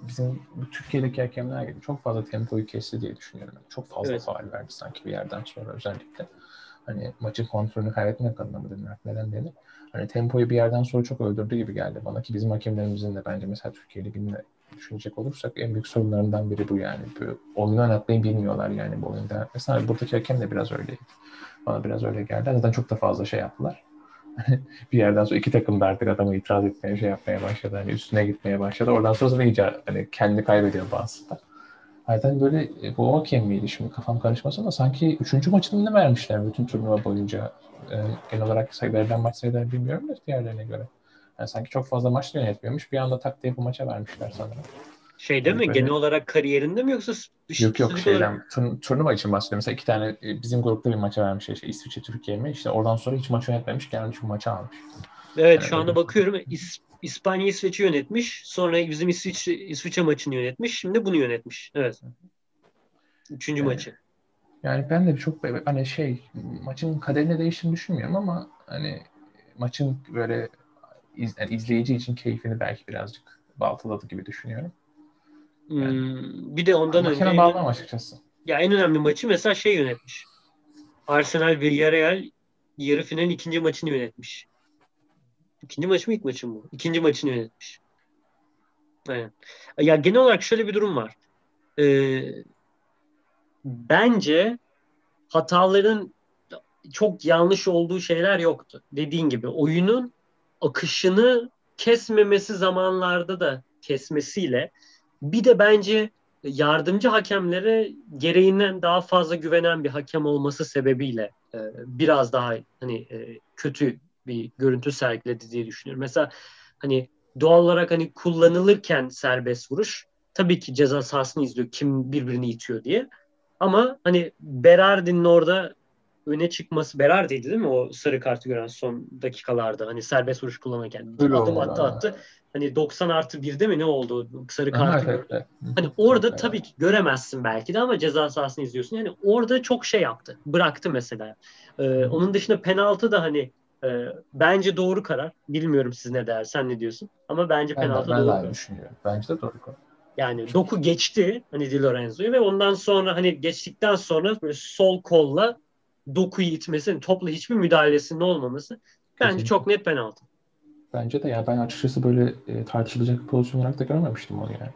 bizim bu Türkiye'deki hakemler gibi çok fazla tempoyu kesti diye düşünüyorum. Çok fazla evet. faal verdi sanki bir yerden sonra özellikle. Hani maçın kontrolünü kaybetmek adına mı denir? Neden denir? Hani tempoyu bir yerden sonra çok öldürdü gibi geldi bana ki bizim hakemlerimizin de bence mesela Türkiye Ligi'nde düşünecek olursak en büyük sorunlarından biri bu yani. Böyle oyunu oynatmayı bilmiyorlar yani bu oyunda. Mesela buradaki hakem de biraz öyleydi. Bana biraz öyle geldi. Zaten çok da fazla şey yaptılar. [laughs] bir yerden sonra iki takım da artık adamı itiraz etmeye şey yapmaya başladı. Hani üstüne gitmeye başladı. Oradan sonra iyice hani kendi kaybediyor bazı da. Zaten böyle bu hakem miydi şimdi kafam karışmasın ama sanki üçüncü maçını ne vermişler bütün turnuva boyunca. E, genel olarak sayı verilen maç sayılarını bilmiyorum da diğerlerine göre. Yani sanki çok fazla maç yönetmiyormuş. Bir anda tak diye bu maça vermişler sanırım. Şeyde yani mi? Böyle... Genel olarak kariyerinde mi yoksa Yok yok şeyden turn, turnuva için bahsediyorum. Mesela iki tane e, bizim grupta bir maça vermiş. Işte İsviçre Türkiye mi? İşte oradan sonra hiç maç yönetmemiş. Gelmiş bu maçı almış. Evet yani şu anda bakıyorum. İs, İspanya İsveç'i yönetmiş. Sonra bizim İsviçre, İsviçre maçını yönetmiş. Şimdi bunu yönetmiş. Evet. Üçüncü yani, maçı. Yani ben de çok hani şey maçın kaderini değiştiğini düşünmüyorum ama hani maçın böyle iz, yani izleyici için keyfini belki birazcık baltaladı gibi düşünüyorum. Yani, hmm, bir de ondan önce makine bağlamam açıkçası. Ya en önemli maçı mesela şey yönetmiş. Arsenal Villarreal yarı final ikinci maçını yönetmiş. İkinci maçı mı ilk maçı mı? İkinci maçını yönetmiş. Aynen. Ya genel olarak şöyle bir durum var. Ee, bence hataların çok yanlış olduğu şeyler yoktu. Dediğin gibi oyunun akışını kesmemesi zamanlarda da kesmesiyle bir de bence yardımcı hakemlere gereğinden daha fazla güvenen bir hakem olması sebebiyle e, biraz daha hani e, kötü bir görüntü sergiledi diye düşünüyorum. Mesela hani doğal olarak hani kullanılırken serbest vuruş tabii ki ceza sahasını izliyor kim birbirini itiyor diye. Ama hani Berardi'nin orada öne çıkması Berardi'ydi değil mi o sarı kartı gören son dakikalarda hani serbest vuruş kullanırken Öyle adım attı attı. Hani 90 artı 1'de mi ne oldu sarı kartı. Hani orada tabii ki göremezsin belki de ama ceza sahasını izliyorsun. Yani orada çok şey yaptı. Bıraktı mesela. Ee, onun dışında penaltı da hani e, bence doğru karar. Bilmiyorum siz ne der, sen ne diyorsun? Ama bence penaltı ben, ben doğru. Ben düşünüyorum. Bence de doğru karar. Yani doku geçti hani Di Lorenzo'yu ve ondan sonra hani geçtikten sonra böyle sol kolla dokuyu itmesi, topla hiçbir müdahalesinin olmaması bence Kesinlikle. çok net penaltı. Bence de ya ben açıkçası böyle e, tartışılacak bir pozisyon olarak da görmemiştim onu yani.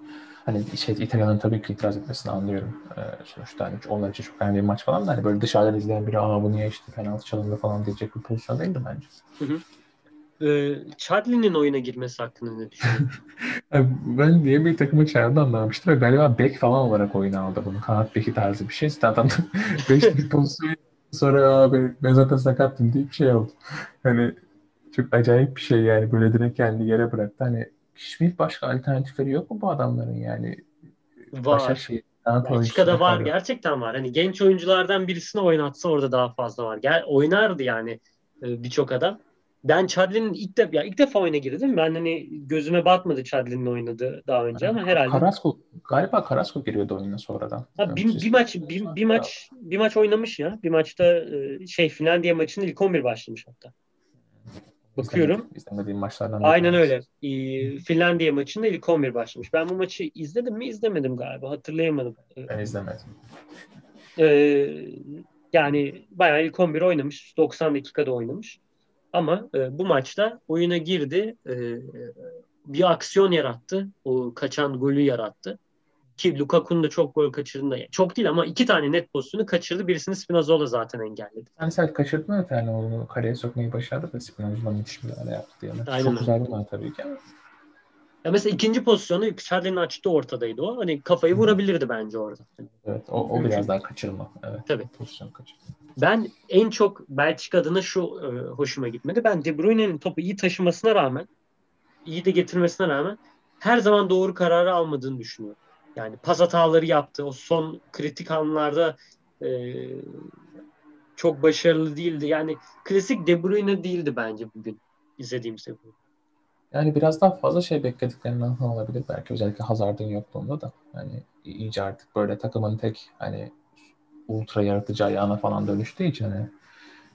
Hani şey İtalyan'ın tabii ki itiraz etmesini anlıyorum. Ee, sonuçta hani onlar için çok önemli bir maç falan da hani böyle dışarıdan izleyen biri aa bu niye işte penaltı çalındı falan diyecek bir pozisyon değildi bence. Hı hı. Ee, Chadli'nin oyuna girmesi hakkında ne düşünüyorsun? [laughs] ben niye bir takımı çağırdı anlamamıştım ve galiba bek falan olarak oyuna aldı bunu. Kanat beki tarzı bir şey. Zaten [laughs] 5 pozisyon sonra abi ben zaten sakattım diye bir şey oldu. Hani çok acayip bir şey yani böyle direkt kendi yere bıraktı. Hani hiçbir başka alternatifleri yok mu bu adamların yani? Var. Şey, Belçika'da var. Gerçekten var. Hani genç oyunculardan birisini oynatsa orada daha fazla var. Gel oynardı yani e, birçok adam. Ben Chadli'nin ilk defa ya ilk defa oyuna girdim. Ben hani gözüme batmadı Chadli'nin oynadığı daha önce ama herhalde Carrasco galiba Carrasco giriyordu oyuna sonradan. Ha, bir, bir maç bir, bir maç bir maç oynamış ya. Bir maçta e, şey Finlandiya maçında ilk 11 başlamış hatta. Bakıyorum. İzlemediğim maçlardan. Aynen öyle. Ee, Finlandiya maçında ilk 11 başlamış. Ben bu maçı izledim mi? İzlemedim galiba. Hatırlayamadım. Ben izlemedim. Ee, yani bayağı ilk 11 oynamış. 90 dakikada oynamış. Ama e, bu maçta oyuna girdi. E, bir aksiyon yarattı. O kaçan golü yarattı. Ki Lukaku'nun da çok gol kaçırdığında çok değil ama iki tane net pozisyonu kaçırdı. Birisini Spinazzola zaten engelledi. Yani sen kaçırdın mı tane onu kaleye sokmayı başardı da Spinazzola müthiş bir müdahale yaptı diye. Aynen. Çok güzel bir tabii ki ama. Ya mesela ikinci pozisyonu Charlie'nin açtığı ortadaydı o. Hani kafayı vurabilirdi bence orada. Evet o, o biraz daha kaçırma. Evet. Tabii. Pozisyon kaçırma. Ben en çok Belçika adına şu e, hoşuma gitmedi. Ben De Bruyne'nin topu iyi taşımasına rağmen, iyi de getirmesine rağmen her zaman doğru kararı almadığını düşünüyorum. Yani pas hataları yaptı. O son kritik anlarda e, çok başarılı değildi. Yani klasik De Bruyne değildi bence bugün izlediğim De. Yani biraz daha fazla şey beklediklerinden olabilir belki özellikle Hazard'ın yokluğunda da. Yani iyice artık böyle takımın tek hani ultra yaratıcı ayağına falan dönüştüğü için hani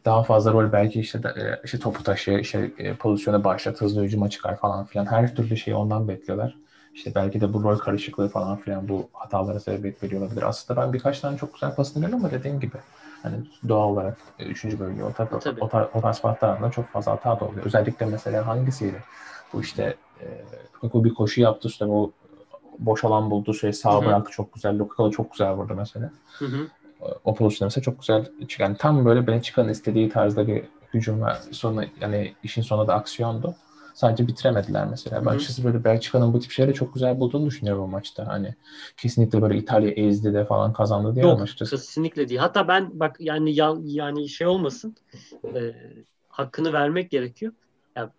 daha fazla rol belki işte de, işte topu taşı, işte e, pozisyona başlat, hızlı hücuma çıkar falan filan. Her türlü şeyi ondan bekliyorlar. İşte belki de bu rol karışıklığı falan filan bu hatalara sebebiyet veriyor olabilir. Aslında ben birkaç tane çok güzel pasını gördüm ama dediğim gibi Hani doğal olarak 3. bölge o, tarz, o, tarz, o tarz çok fazla hata da oluyor. Özellikle mesela hangisiydi? Bu işte e, Lukaku bir koşu yaptı işte bu boş alan buldu şey sağ bıraktı çok güzel. Lukaku çok güzel vurdu mesela. Hı hı. O pozisyonda mesela çok güzel çıkan. Tam böyle Benfica'nın istediği tarzda bir hücum ve sonra yani işin sonunda da aksiyondu. Sadece bitiremediler mesela. Ben açıkçası böyle Belçika'nın bu tip şeyleri çok güzel bulduğunu düşünüyorum o maçta. Hani kesinlikle böyle İtalya ezdi de falan kazandı diye Yok, açıkçası. kesinlikle değil. Hatta ben bak yani yani şey olmasın e, hakkını vermek gerekiyor. Yani,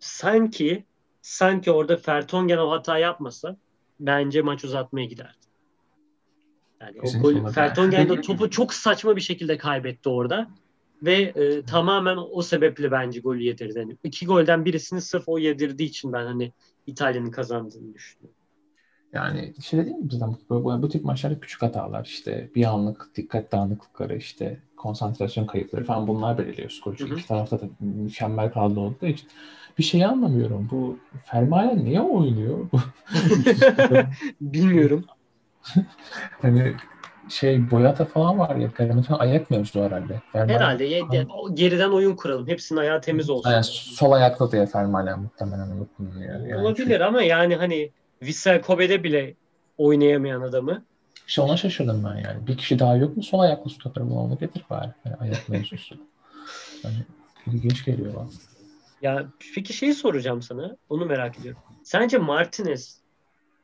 sanki sanki orada Fertongen o hata yapmasa bence maç uzatmaya giderdi. Yani o gol, Fertongen de [laughs] topu çok saçma bir şekilde kaybetti orada. Ve e, tamamen o sebeple bence golü yedirdi. Yani iki golden birisini sırf o yedirdiği için ben hani İtalya'nın kazandığını düşünüyorum. Yani şey değil mi bizden bu, bu, bu tip maçlarda küçük hatalar işte bir anlık dikkat dağınıklıkları işte konsantrasyon kayıpları falan bunlar belirliyor skoru. Çünkü iki tarafta da mükemmel kadro olduğu için bir şey anlamıyorum. Bu Fermalen niye oynuyor? [laughs] Bilmiyorum. [laughs] hani şey Boyata falan var ya. Karametin ayak mevzu herhalde. Ferman, herhalde. Ya, geriden oyun kuralım. Hepsinin ayağı temiz olsun. Yani sol ayaklı diye Fermalen muhtemelen unutmuyor. Yani Olabilir şu... ama yani hani Vissel Kobe'de bile oynayamayan adamı. İşte ona şaşırdım ben yani. Bir kişi daha yok mu sol ayaklı stoper onu getir bari. Yani ayak mevzusu. [laughs] yani ilginç geliyor bana. Ya peki şey soracağım sana. Onu merak ediyorum. Sence Martinez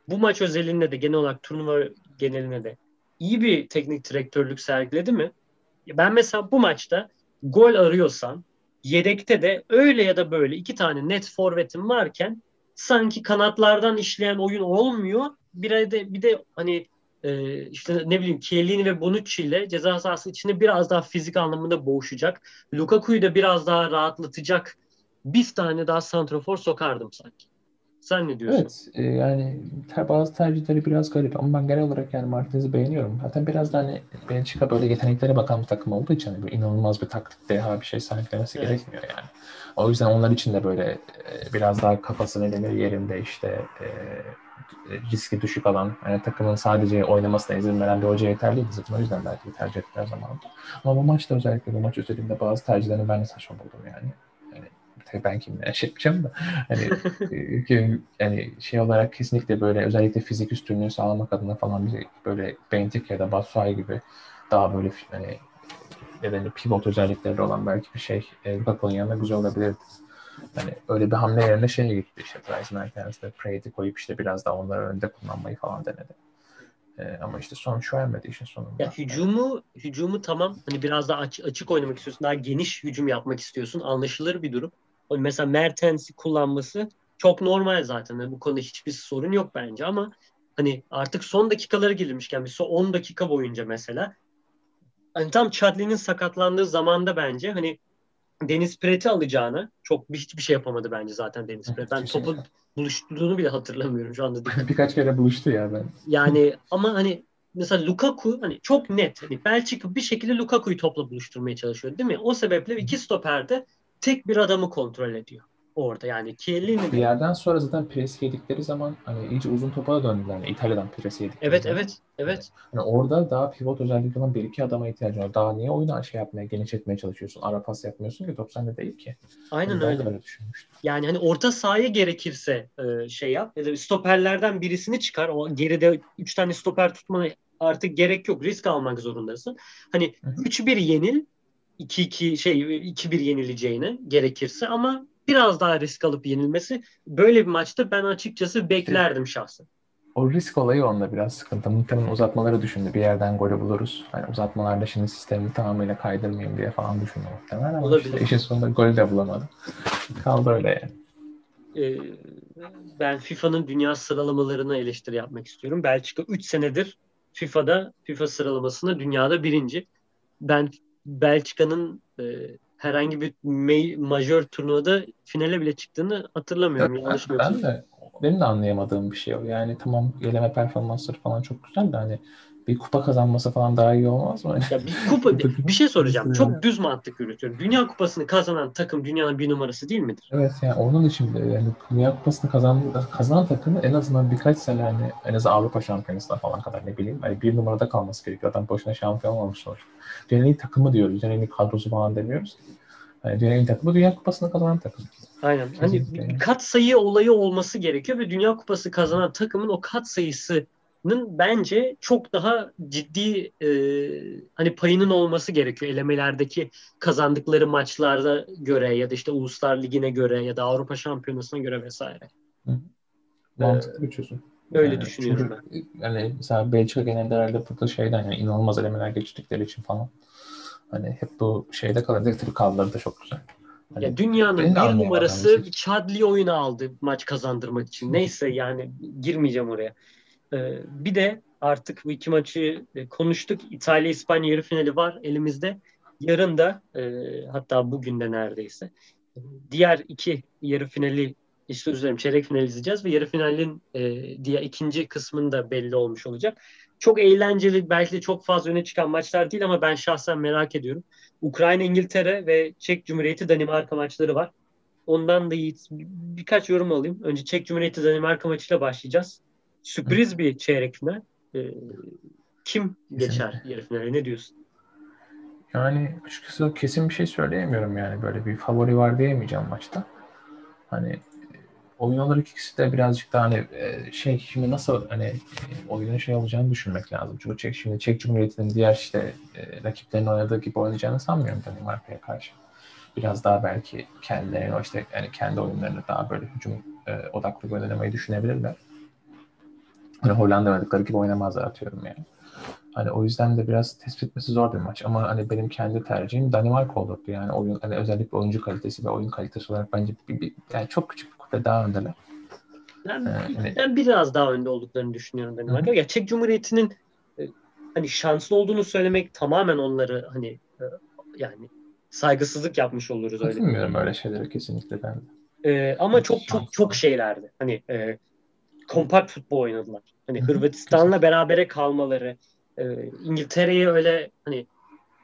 bu maç özelinde de genel olarak turnuva geneline de iyi bir teknik direktörlük sergiledi mi? Ben mesela bu maçta gol arıyorsan yedekte de öyle ya da böyle iki tane net forvetim varken sanki kanatlardan işleyen oyun olmuyor. Bir de bir de hani e, işte ne bileyim Chiellini ve Bonucci ile ceza sahası içinde biraz daha fizik anlamında boğuşacak. Lukaku'yu da biraz daha rahatlatacak bir tane daha santrafor sokardım sanki. Sen ne diyorsun? Evet e, yani ter, bazı tercihleri biraz garip ama ben genel olarak yani Martinez'i beğeniyorum. Zaten biraz da hani Belçika böyle yeteneklere bakan bir takım olduğu için hani inanılmaz bir taktik deha bir şey sahiplemesi evet. gerekmiyor yani. O yüzden onlar için de böyle e, biraz daha kafası ne denir yerinde işte e, riski düşük alan yani takımın sadece oynamasına izin veren bir hoca yeterliydi zaten o yüzden belki tercih ettiler zamanında. Ama bu maçta özellikle bu maç özelinde bazı tercihlerini ben de saçma buldum yani ben kimle [laughs] şey yapacağım da hani e, yani şey olarak kesinlikle böyle özellikle fizik üstünlüğü sağlamak adına falan bir böyle Bentik ya da Batshuayi gibi daha böyle hani nedeni pivot özellikleri olan belki bir şey e, Lukaku'nun yanında güzel olabilirdi. Hani öyle bir hamle yerine şeye gitti işte Bryce Mertens'de Prate'i koyup işte biraz daha onları önde kullanmayı falan denedi. Ee, ama işte sonuç vermedi işin sonunda. Ya hücumu hücumu tamam hani biraz daha açık, açık oynamak istiyorsun. Daha geniş hücum yapmak istiyorsun. Anlaşılır bir durum mesela Mertens'i kullanması çok normal zaten. bu konuda hiçbir sorun yok bence ama hani artık son dakikaları gelirmişken bir son 10 dakika boyunca mesela hani tam Chadli'nin sakatlandığı zamanda bence hani Deniz Piret'i alacağını çok hiçbir şey yapamadı bence zaten Deniz Piret. Ben topu buluştuğunu bile hatırlamıyorum şu anda. [laughs] Birkaç kere buluştu ya ben. Yani ama hani mesela Lukaku hani çok net. Hani Belçika bir şekilde Lukaku'yu topla buluşturmaya çalışıyor değil mi? O sebeple iki stoperde tek bir adamı kontrol ediyor orada. Yani Chiellini bir yerden sonra zaten pres yedikleri zaman hani iyice uzun topa da döndüler. Yani İtalya'dan pres yedikleri Evet, zaman. evet, evet. Yani orada daha pivot özellikle olan bir iki adama ihtiyacın var. Daha niye oyunu şey yapmaya, genişletmeye çalışıyorsun? Ara pas yapmıyorsun ki top sende değil ki. Aynen yani öyle. öyle yani hani orta sahaya gerekirse e, şey yap ya da stoperlerden birisini çıkar. O geride üç tane stoper tutmana artık gerek yok. Risk almak zorundasın. Hani 3-1 yenil 2-2 şey 2-1 yenileceğini gerekirse ama biraz daha risk alıp yenilmesi böyle bir maçta ben açıkçası beklerdim şahsen. O risk olayı onda biraz sıkıntı. Muhtemelen uzatmaları düşündü. Bir yerden golü buluruz. Hani uzatmalarda şimdi sistemi tamamıyla kaydırmayayım diye falan düşündü muhtemelen. Ama Olabilir. işte işin sonunda golü de bulamadı. Kaldı öyle yani. Ee, ben FIFA'nın dünya sıralamalarına eleştiri yapmak istiyorum. Belçika 3 senedir FIFA'da FIFA sıralamasında dünyada birinci. Ben Belçika'nın e, herhangi bir me- majör turnuvada finale bile çıktığını hatırlamıyorum. Ya, Yanlış ben, ben de benim de anlayamadığım bir şey o. Yani tamam eleme performansları falan çok güzel de hani bir kupa kazanması falan daha iyi olmaz mı? Ya bir kupa bir [laughs] şey soracağım. Çok düz mantık yürütüyorum. Dünya kupasını kazanan takım dünyanın bir numarası değil midir? Evet yani onun için bile yani Dünya kupasını kazan, kazanan takımı en azından birkaç sene hani en az Avrupa şampiyonasına falan kadar ne bileyim hani bir numarada kalması gerekiyor. Adam boşuna şampiyon olmamış sonuçta. Dünyanın takımı diyoruz. Dünyanın kadrosu falan demiyoruz. Yani dünyanın takımı Dünya kupasını kazanan takım. Aynen. Hani kat sayı olayı olması gerekiyor ve Dünya Kupası kazanan takımın o kat sayısı bence çok daha ciddi e, hani payının olması gerekiyor elemelerdeki kazandıkları maçlarda göre ya da işte Uluslar Ligi'ne göre ya da Avrupa Şampiyonası'na göre vesaire. Hı. Mantıklı bir çözüm. Öyle yani düşünüyorum çünkü, ben. Yani mesela Belçika genelde herhalde burada şeyden yani inanılmaz elemeler geçtikleri için falan. Hani hep bu şeyde kalır. Tabii kaldıları da çok güzel. Hani ya dünyanın bir numarası Chadli oyunu aldı maç kazandırmak için. Neyse yani girmeyeceğim oraya. Ee, bir de artık bu iki maçı e, konuştuk. İtalya-İspanya yarı finali var elimizde. Yarın da e, hatta bugün de neredeyse diğer iki yarı finali işte üzerine çeyrek final izleyeceğiz ve yarı finalin e, diğer ikinci kısmında belli olmuş olacak. Çok eğlenceli, belki de çok fazla öne çıkan maçlar değil ama ben şahsen merak ediyorum. Ukrayna, İngiltere ve Çek Cumhuriyeti, Danimarka maçları var. Ondan da iyi, birkaç yorum alayım. Önce Çek Cumhuriyeti, Danimarka maçıyla başlayacağız. Sürpriz bir çeyrek final. Ee, kim geçer yarı finale? Ne diyorsun? Yani açıkçası kesin bir şey söyleyemiyorum yani. Böyle bir favori var diyemeyeceğim maçta. Hani oyun olarak ikisi de birazcık daha hani e, şey şimdi nasıl hani e, oyunun şey olacağını düşünmek lazım. Çünkü Çek şimdi Çek Cumhuriyeti'nin diğer işte e, rakiplerin oynadığı gibi oynayacağını sanmıyorum Danimarka'ya karşı. Biraz daha belki kendilerine o işte yani kendi oyunlarını daha böyle hücum e, odaklı oynamayı düşünebilirler. Hani Hollanda oynadıkları gibi oynamazlar atıyorum yani. Hani o yüzden de biraz tespit etmesi zor bir maç. Ama hani benim kendi tercihim Danimarka olurdu. Yani oyun hani özellikle oyuncu kalitesi ve oyun kalitesi olarak bence bir, bir, yani çok küçük bir kupa daha öndeler. Ben, ee, ben biraz daha önde olduklarını düşünüyorum Danimarka. Ya Çek Cumhuriyeti'nin e, hani şanslı olduğunu söylemek tamamen onları hani e, yani saygısızlık yapmış oluruz öyle. Bilmiyorum öyle şeyleri kesinlikle ben. Ee, ama çok çok çok şeylerdi. Hani e, kompakt futbol oynadılar. Hani Hırvatistan'la berabere kalmaları, e, İngiltere'ye öyle hani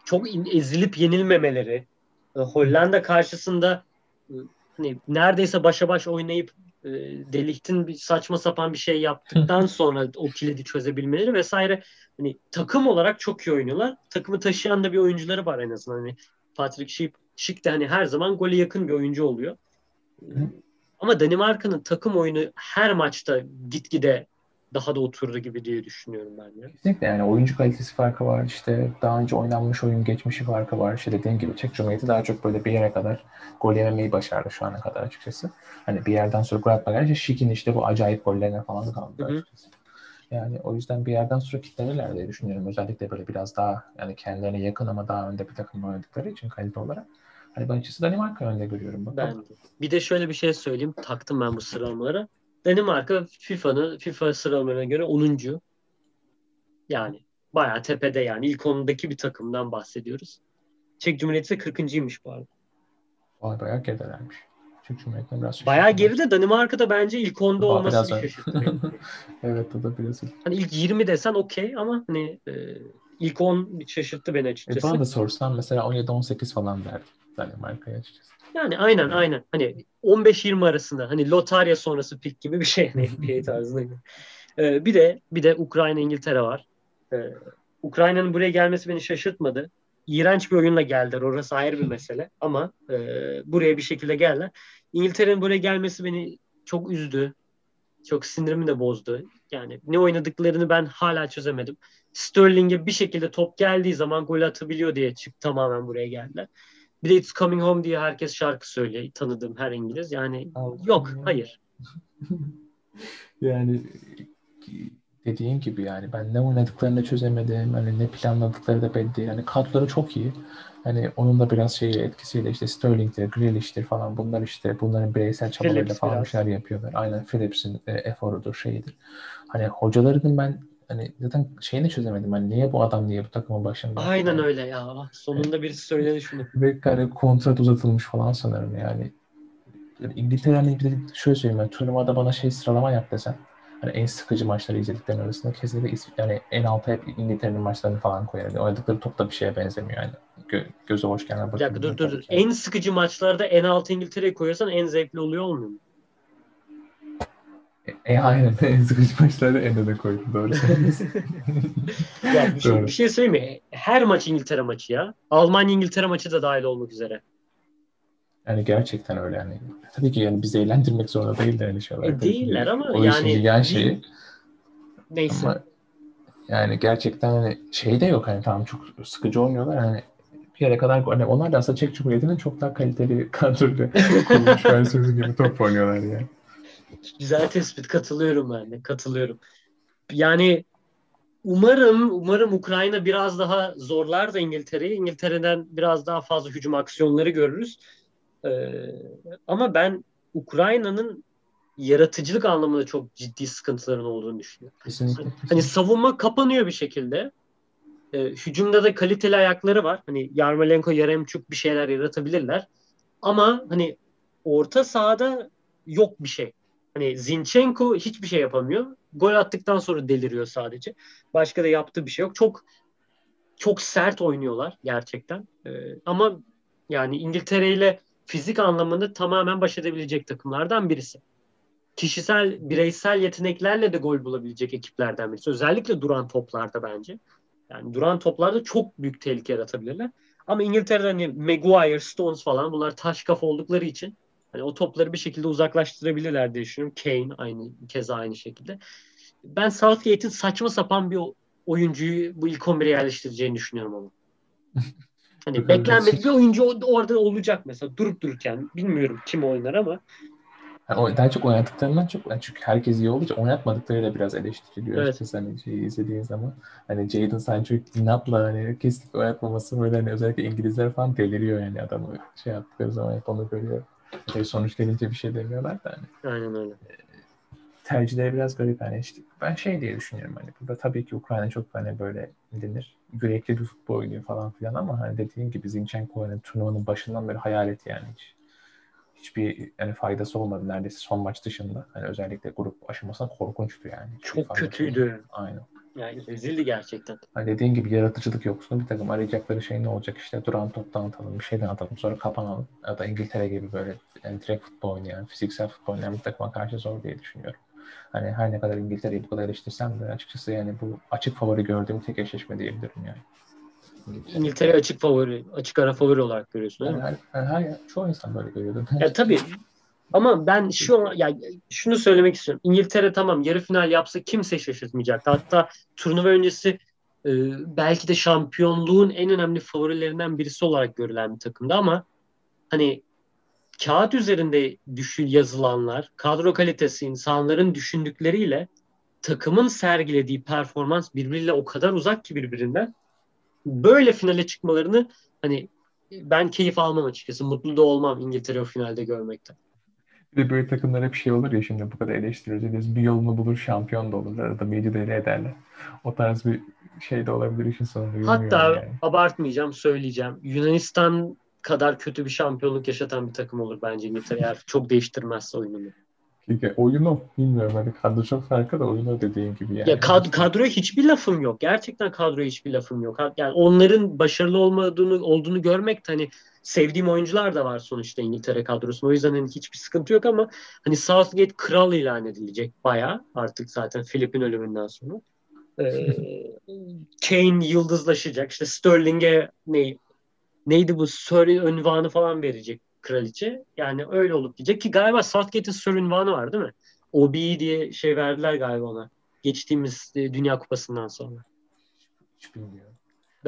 çok in, ezilip yenilmemeleri, e, Hollanda karşısında e, hani neredeyse başa baş oynayıp e, Deliktin bir saçma sapan bir şey yaptıktan sonra o kilidi çözebilmeleri vesaire hani takım olarak çok iyi oynuyorlar. Takımı taşıyan da bir oyuncuları var en azından. Hani Patrick Schick, Schick de hani her zaman gole yakın bir oyuncu oluyor. Ama Danimarka'nın takım oyunu her maçta gitgide daha da oturdu gibi diye düşünüyorum ben de. Kesinlikle yani oyuncu kalitesi farkı var. İşte daha önce oynanmış oyun geçmişi farkı var. İşte dediğim gibi Çek Cumhuriyeti daha çok böyle bir yere kadar gol yememeyi başardı şu ana kadar açıkçası. Hani bir yerden sonra gol atmak işte Şik'in işte bu acayip gollerine falan kaldı açıkçası. Yani o yüzden bir yerden sonra kitlenirler diye düşünüyorum. Özellikle böyle biraz daha yani kendilerine yakın ama daha önde bir takım oynadıkları için kalite olarak. Hani ben açıkçası Danimarka önde görüyorum. Bakalım. Ben. Bir de şöyle bir şey söyleyeyim. Taktım ben bu sıralamalara. Danimarka FIFA'nın FIFA sıralamalarına göre 10. Yani bayağı tepede yani. ilk onundaki bir takımdan bahsediyoruz. Çek Cumhuriyeti de 40.ymiş bu arada. Vay bayağı geridelermiş. Çek Cumhuriyeti'ne biraz Bayağı geride. Danimarka'da bence ilk 10'da olması bir şaşırttı [laughs] evet o da biraz. Hani ilk 20 desen okey ama hani e, ilk 10 şaşırttı beni açıkçası. E bana da sorsan mesela 17-18 falan derdim Danimarka'ya açıkçası. Yani aynen aynen. Hani 15-20 arasında hani lotarya sonrası pik gibi bir şey hani [laughs] NBA tarzında. Ee, bir de bir de Ukrayna İngiltere var. Ee, Ukrayna'nın buraya gelmesi beni şaşırtmadı. İğrenç bir oyunla geldiler. Orası ayrı bir mesele. Ama e, buraya bir şekilde geldiler. İngiltere'nin buraya gelmesi beni çok üzdü. Çok sinirimi de bozdu. Yani ne oynadıklarını ben hala çözemedim. Sterling'e bir şekilde top geldiği zaman gol atabiliyor diye çık tamamen buraya geldiler. Bir de It's Coming Home diye herkes şarkı söylüyor. Tanıdığım her İngiliz. Yani Allah yok, ya. hayır. [laughs] yani dediğin gibi yani ben ne oynadıklarını çözemedim. Hani ne planladıkları da belli değil. Yani kadroları çok iyi. Hani onun da biraz şeyi etkisiyle işte Sterling'dir, Grealish'tir falan bunlar işte bunların bireysel çabalarıyla falan bir şeyler yapıyorlar. Aynen Phillips'in e, eforudur, şeyidir. Hani hocalarının ben hani zaten şeyini çözemedim. Hani niye bu adam niye bu takımın başında? Aynen yani. öyle ya. Sonunda birisi söyledi şunu. Ve hani kontrat uzatılmış falan sanırım yani. yani İngiltere hani şöyle söyleyeyim ben turnuvada bana şey sıralama yap desen hani en sıkıcı maçları izlediklerin arasında kesinlikle yani en alta hep İngiltere'nin maçlarını falan koyar. Yani oynadıkları top da bir şeye benzemiyor yani. Gö göze hoş gelmez. Bir dakika dur dur. En sıkıcı maçlarda en altı İngiltere'yi koyarsan en zevkli oluyor olmuyor mu? E, e aynen [laughs] en sıkıcı maçlarda en öne koydum doğru [laughs] ya bir, şey, bir şey söyleyeyim mi? Her maç İngiltere maçı ya. Almanya İngiltere maçı da dahil olmak üzere. Yani gerçekten öyle yani. Tabii ki yani bizi eğlendirmek zorunda değil de öyle şeyler. E, değiller ama o yani. yani şeyi. Neyse. Ama yani gerçekten hani şey de yok hani tamam çok sıkıcı olmuyorlar hani bir yere kadar hani onlar da aslında Çek Cumhuriyeti'nin çok daha kaliteli [laughs] kadroyla kurulmuş versiyonu gibi top oynuyorlar yani. Güzel tespit. Katılıyorum ben de. Katılıyorum. Yani umarım umarım Ukrayna biraz daha zorlar da İngiltere'yi. İngiltere'den biraz daha fazla hücum aksiyonları görürüz. Ee, ama ben Ukrayna'nın yaratıcılık anlamında çok ciddi sıkıntıların olduğunu düşünüyorum. Kesinlikle. Hani, hani savunma kapanıyor bir şekilde. Ee, hücumda da kaliteli ayakları var. Hani Yarmolenko, Yaremçuk bir şeyler yaratabilirler. Ama hani orta sahada yok bir şey. Hani Zinchenko hiçbir şey yapamıyor. Gol attıktan sonra deliriyor sadece. Başka da yaptığı bir şey yok. Çok çok sert oynuyorlar gerçekten. Ee, ama yani İngiltere ile fizik anlamında tamamen baş edebilecek takımlardan birisi. Kişisel, bireysel yeteneklerle de gol bulabilecek ekiplerden birisi. Özellikle duran toplarda bence. Yani duran toplarda çok büyük tehlike yaratabilirler. Ama İngiltere'de hani Maguire, Stones falan bunlar taş kafa oldukları için Hani o topları bir şekilde uzaklaştırabilirler diye düşünüyorum. Kane aynı keza aynı şekilde. Ben Southgate'in saçma sapan bir oyuncuyu bu ilk 11'e yerleştireceğini düşünüyorum ama. [laughs] Hani beklenmedik bir oyuncu orada olacak mesela durup dururken. Bilmiyorum kim oynar ama. Yani daha çok oynattıklarından çok yani çünkü herkes iyi olunca oynatmadıkları biraz eleştiriliyor evet. işte hani şeyi izlediğin zaman. Hani Jadon Sancho inatla hani kesinlikle oynatmaması böyle hani özellikle İngilizler falan deliriyor yani adamı şey yaptıkları zaman hep onu görüyor. Tabii sonuç gelince bir şey demiyorlar da hani. Aynen öyle. E, tercihleri biraz garip hani işte ben şey diye düşünüyorum hani burada tabii ki Ukrayna çok hani böyle denir yürekli bir futbol oynuyor falan filan ama hani dediğim gibi Zinchenko hani turnuvanın başından beri hayal et yani hiç hiçbir yani faydası olmadı neredeyse son maç dışında. Hani özellikle grup aşamasında korkunçtu yani. Çok kötüydü. Olmadı. Aynen. Yani rezildi gerçekten. Hani dediğin gibi yaratıcılık yoksun bir takım arayacakları şey ne olacak işte duran toptan atalım bir şeyden atalım sonra kapanalım. Ya da İngiltere gibi böyle yani direkt futbol oynayan, fiziksel futbol oynayan bir takıma karşı zor diye düşünüyorum. Hani her ne kadar İngiltere'yi bu kadar eleştirsem de açıkçası yani bu açık favori gördüğüm tek eşleşme diyebilirim yani. İngiltere açık favori, açık ara favori olarak görüyorsun değil yani mi? Her, her, her, çoğu insan böyle görüyordu. Ya tabii ama ben şu an ya şunu söylemek istiyorum. İngiltere tamam yarı final yapsa kimse şaşırtmayacaktı. Hatta turnuva öncesi e, belki de şampiyonluğun en önemli favorilerinden birisi olarak görülen bir takımdı ama hani kağıt üzerinde düşün yazılanlar, kadro kalitesi, insanların düşündükleriyle takımın sergilediği performans birbiriyle o kadar uzak ki birbirinden. Böyle finale çıkmalarını hani ben keyif almam açıkçası. Mutlu da olmam İngiltere o finalde görmekten. Bir de böyle takımlar hep şey olur ya şimdi bu kadar eleştiriyoruz. Bir yolunu bulur şampiyon da olurlar ya da mücadele ederler. O tarz bir şey de olabilir işin sonunda. Hatta yani. abartmayacağım söyleyeceğim. Yunanistan kadar kötü bir şampiyonluk yaşatan bir takım olur bence İngiltere eğer çok değiştirmezse oyununu. Oyunu bilmiyorum hani kadro çok farklı da oyunu dediğin gibi yani. Ya kad kadroya hiçbir lafım yok. Gerçekten kadroya hiçbir lafım yok. Yani onların başarılı olmadığını olduğunu görmek hani sevdiğim oyuncular da var sonuçta İngiltere kadrosunda. O yüzden hani hiçbir sıkıntı yok ama hani Southgate kral ilan edilecek bayağı artık zaten Filip'in ölümünden sonra. Ee, [laughs] Kane yıldızlaşacak. İşte Sterling'e ne neydi bu Sir ünvanı falan verecek kraliçe. Yani öyle olup gidecek ki galiba Southgate'in Sir ünvanı var değil mi? OBE diye şey verdiler galiba ona. Geçtiğimiz e, Dünya Kupası'ndan sonra. Hiç bilmiyorum.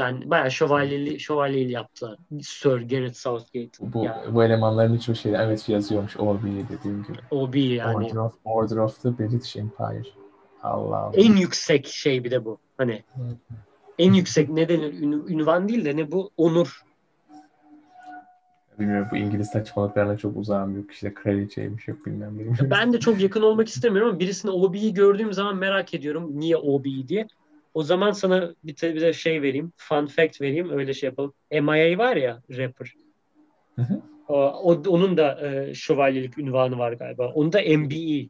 Ben bayağı şövalyeli, şövalyeli yaptılar. Sir Gareth Southgate. Bu, yani. bu elemanların hiçbir şey evet yazıyormuş OBE dediğim gibi. OBE yani. Order of, Order of the British Empire. Allah En yüksek şey bir de bu. Hani en yüksek ne denir? ünvan değil de ne bu? Onur. Bilmiyorum bu İngiliz saçmalıklarına çok uzağım yok. İşte kraliçeymiş yok bilmem ne. Ben de çok yakın olmak istemiyorum ama birisini OB'yi gördüğüm zaman merak ediyorum. Niye OB diye. O zaman sana bir, bir de şey vereyim. Fun fact vereyim. Öyle şey yapalım. MIA var ya rapper. Hı hı. O, onun da e, şövalyelik ünvanı var galiba. Onun da MBE.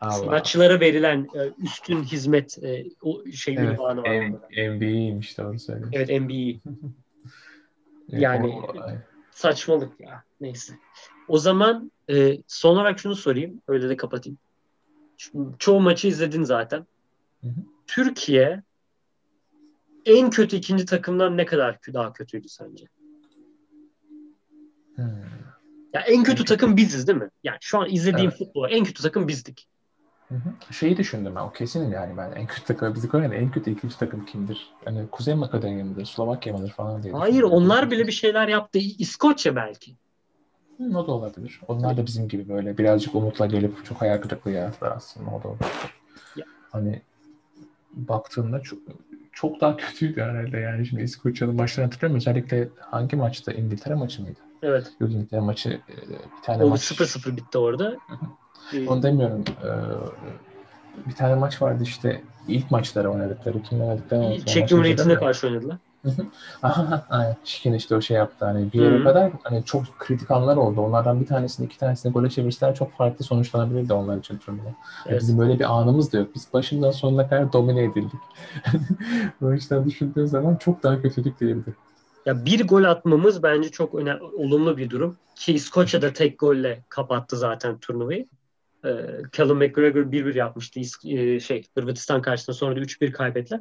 Allah. Sanatçılara verilen e, üstün hizmet e, o şey evet, ünvanı var. MBE'ymiş doğru söylüyorsun. Evet MBE. [laughs] yani saçmalık ya. Neyse. O zaman e, son olarak şunu sorayım. Öyle de kapatayım. Şimdi, çoğu maçı izledin zaten. Hı hı. Türkiye en kötü ikinci takımdan ne kadar daha kötüydü sence? Hmm. Ya en kötü takım biziz değil mi? Yani şu an izlediğim evet. futbol en kötü takım bizdik. Hı hı. Şeyi düşündüm ben, o kesin yani ben en kötü takım bizi koyan en kötü ikinci takım kimdir? Hani Kuzey Makedonya mıdır, Slovakya mıdır falan diye. Hayır onlar bile bir şeyler yaptı. İskoçya belki. Hı, o da olabilir. Onlar da bizim gibi böyle birazcık umutla gelip çok hayal kırıklığı yarattılar aslında o da olabilir. Ya. Hani baktığında çok, çok daha kötüydü herhalde yani. Şimdi İskoçya'nın maçlarını hatırlıyorum. Özellikle hangi maçta? İngiltere maçı mıydı? Evet. Yok İngiltere maçı e, bir tane o maç. 0-0 bitti orada. Onu demiyorum. Ee, bir tane maç vardı işte ilk maçları oynadıkları. Kimle oynadıkları Çek Cumhuriyeti'ne karşı oynadılar. Aynen. Şikin işte o şey yaptı. Hani bir yere Hı-hı. kadar hani çok kritik anlar oldu. Onlardan bir tanesini iki tanesini gole çevirseler çok farklı sonuçlanabilirdi onlar için turnuvada. Evet. bizim böyle bir anımız da yok. Biz başından sonuna kadar domine edildik. [laughs] o yüzden düşündüğün zaman çok daha kötüydük diyebilirim. Ya bir gol atmamız bence çok önemli, olumlu bir durum. Ki İskoçya da tek golle kapattı zaten turnuvayı. Ee, Callum McGregor 1-1 yapmıştı e, şey Hırvatistan karşısında sonra da 3-1 kaybettiler.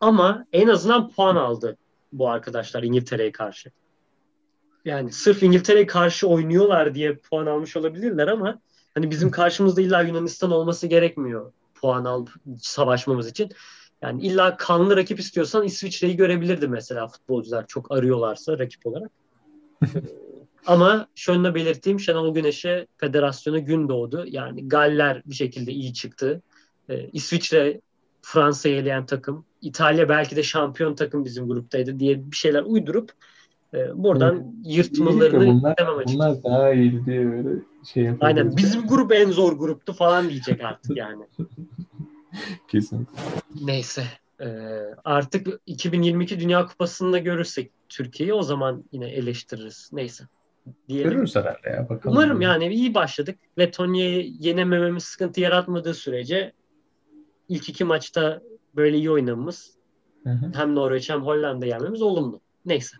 Ama en azından puan aldı bu arkadaşlar İngiltere'ye karşı. Yani sırf İngiltere'ye karşı oynuyorlar diye puan almış olabilirler ama hani bizim karşımızda illa Yunanistan olması gerekmiyor puan al savaşmamız için. Yani illa kanlı rakip istiyorsan İsviçre'yi görebilirdi mesela futbolcular çok arıyorlarsa rakip olarak. [laughs] Ama şunu belirteyim Şenol Güneş'e federasyona gün doğdu. Yani Galler bir şekilde iyi çıktı. Ee, İsviçre Fransa'yı eleyen takım. İtalya belki de şampiyon takım bizim gruptaydı diye bir şeyler uydurup e, buradan evet. yırtmalarını bunlar, Bunlar daha iyi diye böyle şey yapıyor. Aynen bizim grup en zor gruptu falan diyecek artık yani. [laughs] Kesin. Neyse. E, artık 2022 Dünya Kupası'nda görürsek Türkiye'yi o zaman yine eleştiririz. Neyse. Diyelim. Görürüz herhalde ya. Bakalım. Umarım yani iyi başladık. Letonya'yı yenemememiz sıkıntı yaratmadığı sürece ilk iki maçta böyle iyi oynamamız hı hı. hem Norveç hem Hollanda yenmemiz olumlu. Neyse.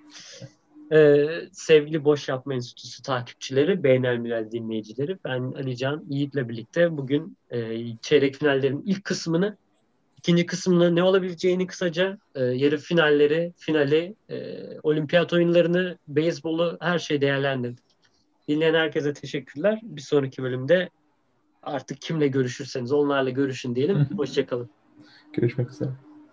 Ee, sevgili Boş Yapma Enstitüsü takipçileri, Beynelmilel dinleyicileri, ben Alican Yiğit'le birlikte bugün e, çeyrek finallerin ilk kısmını, ikinci kısmını ne olabileceğini kısaca, e, yarı finalleri, finali, e, olimpiyat oyunlarını, beyzbolu her şeyi değerlendirdik. Dinleyen herkese teşekkürler. Bir sonraki bölümde artık kimle görüşürseniz onlarla görüşün diyelim. [laughs] Hoşçakalın. Görüşmek üzere.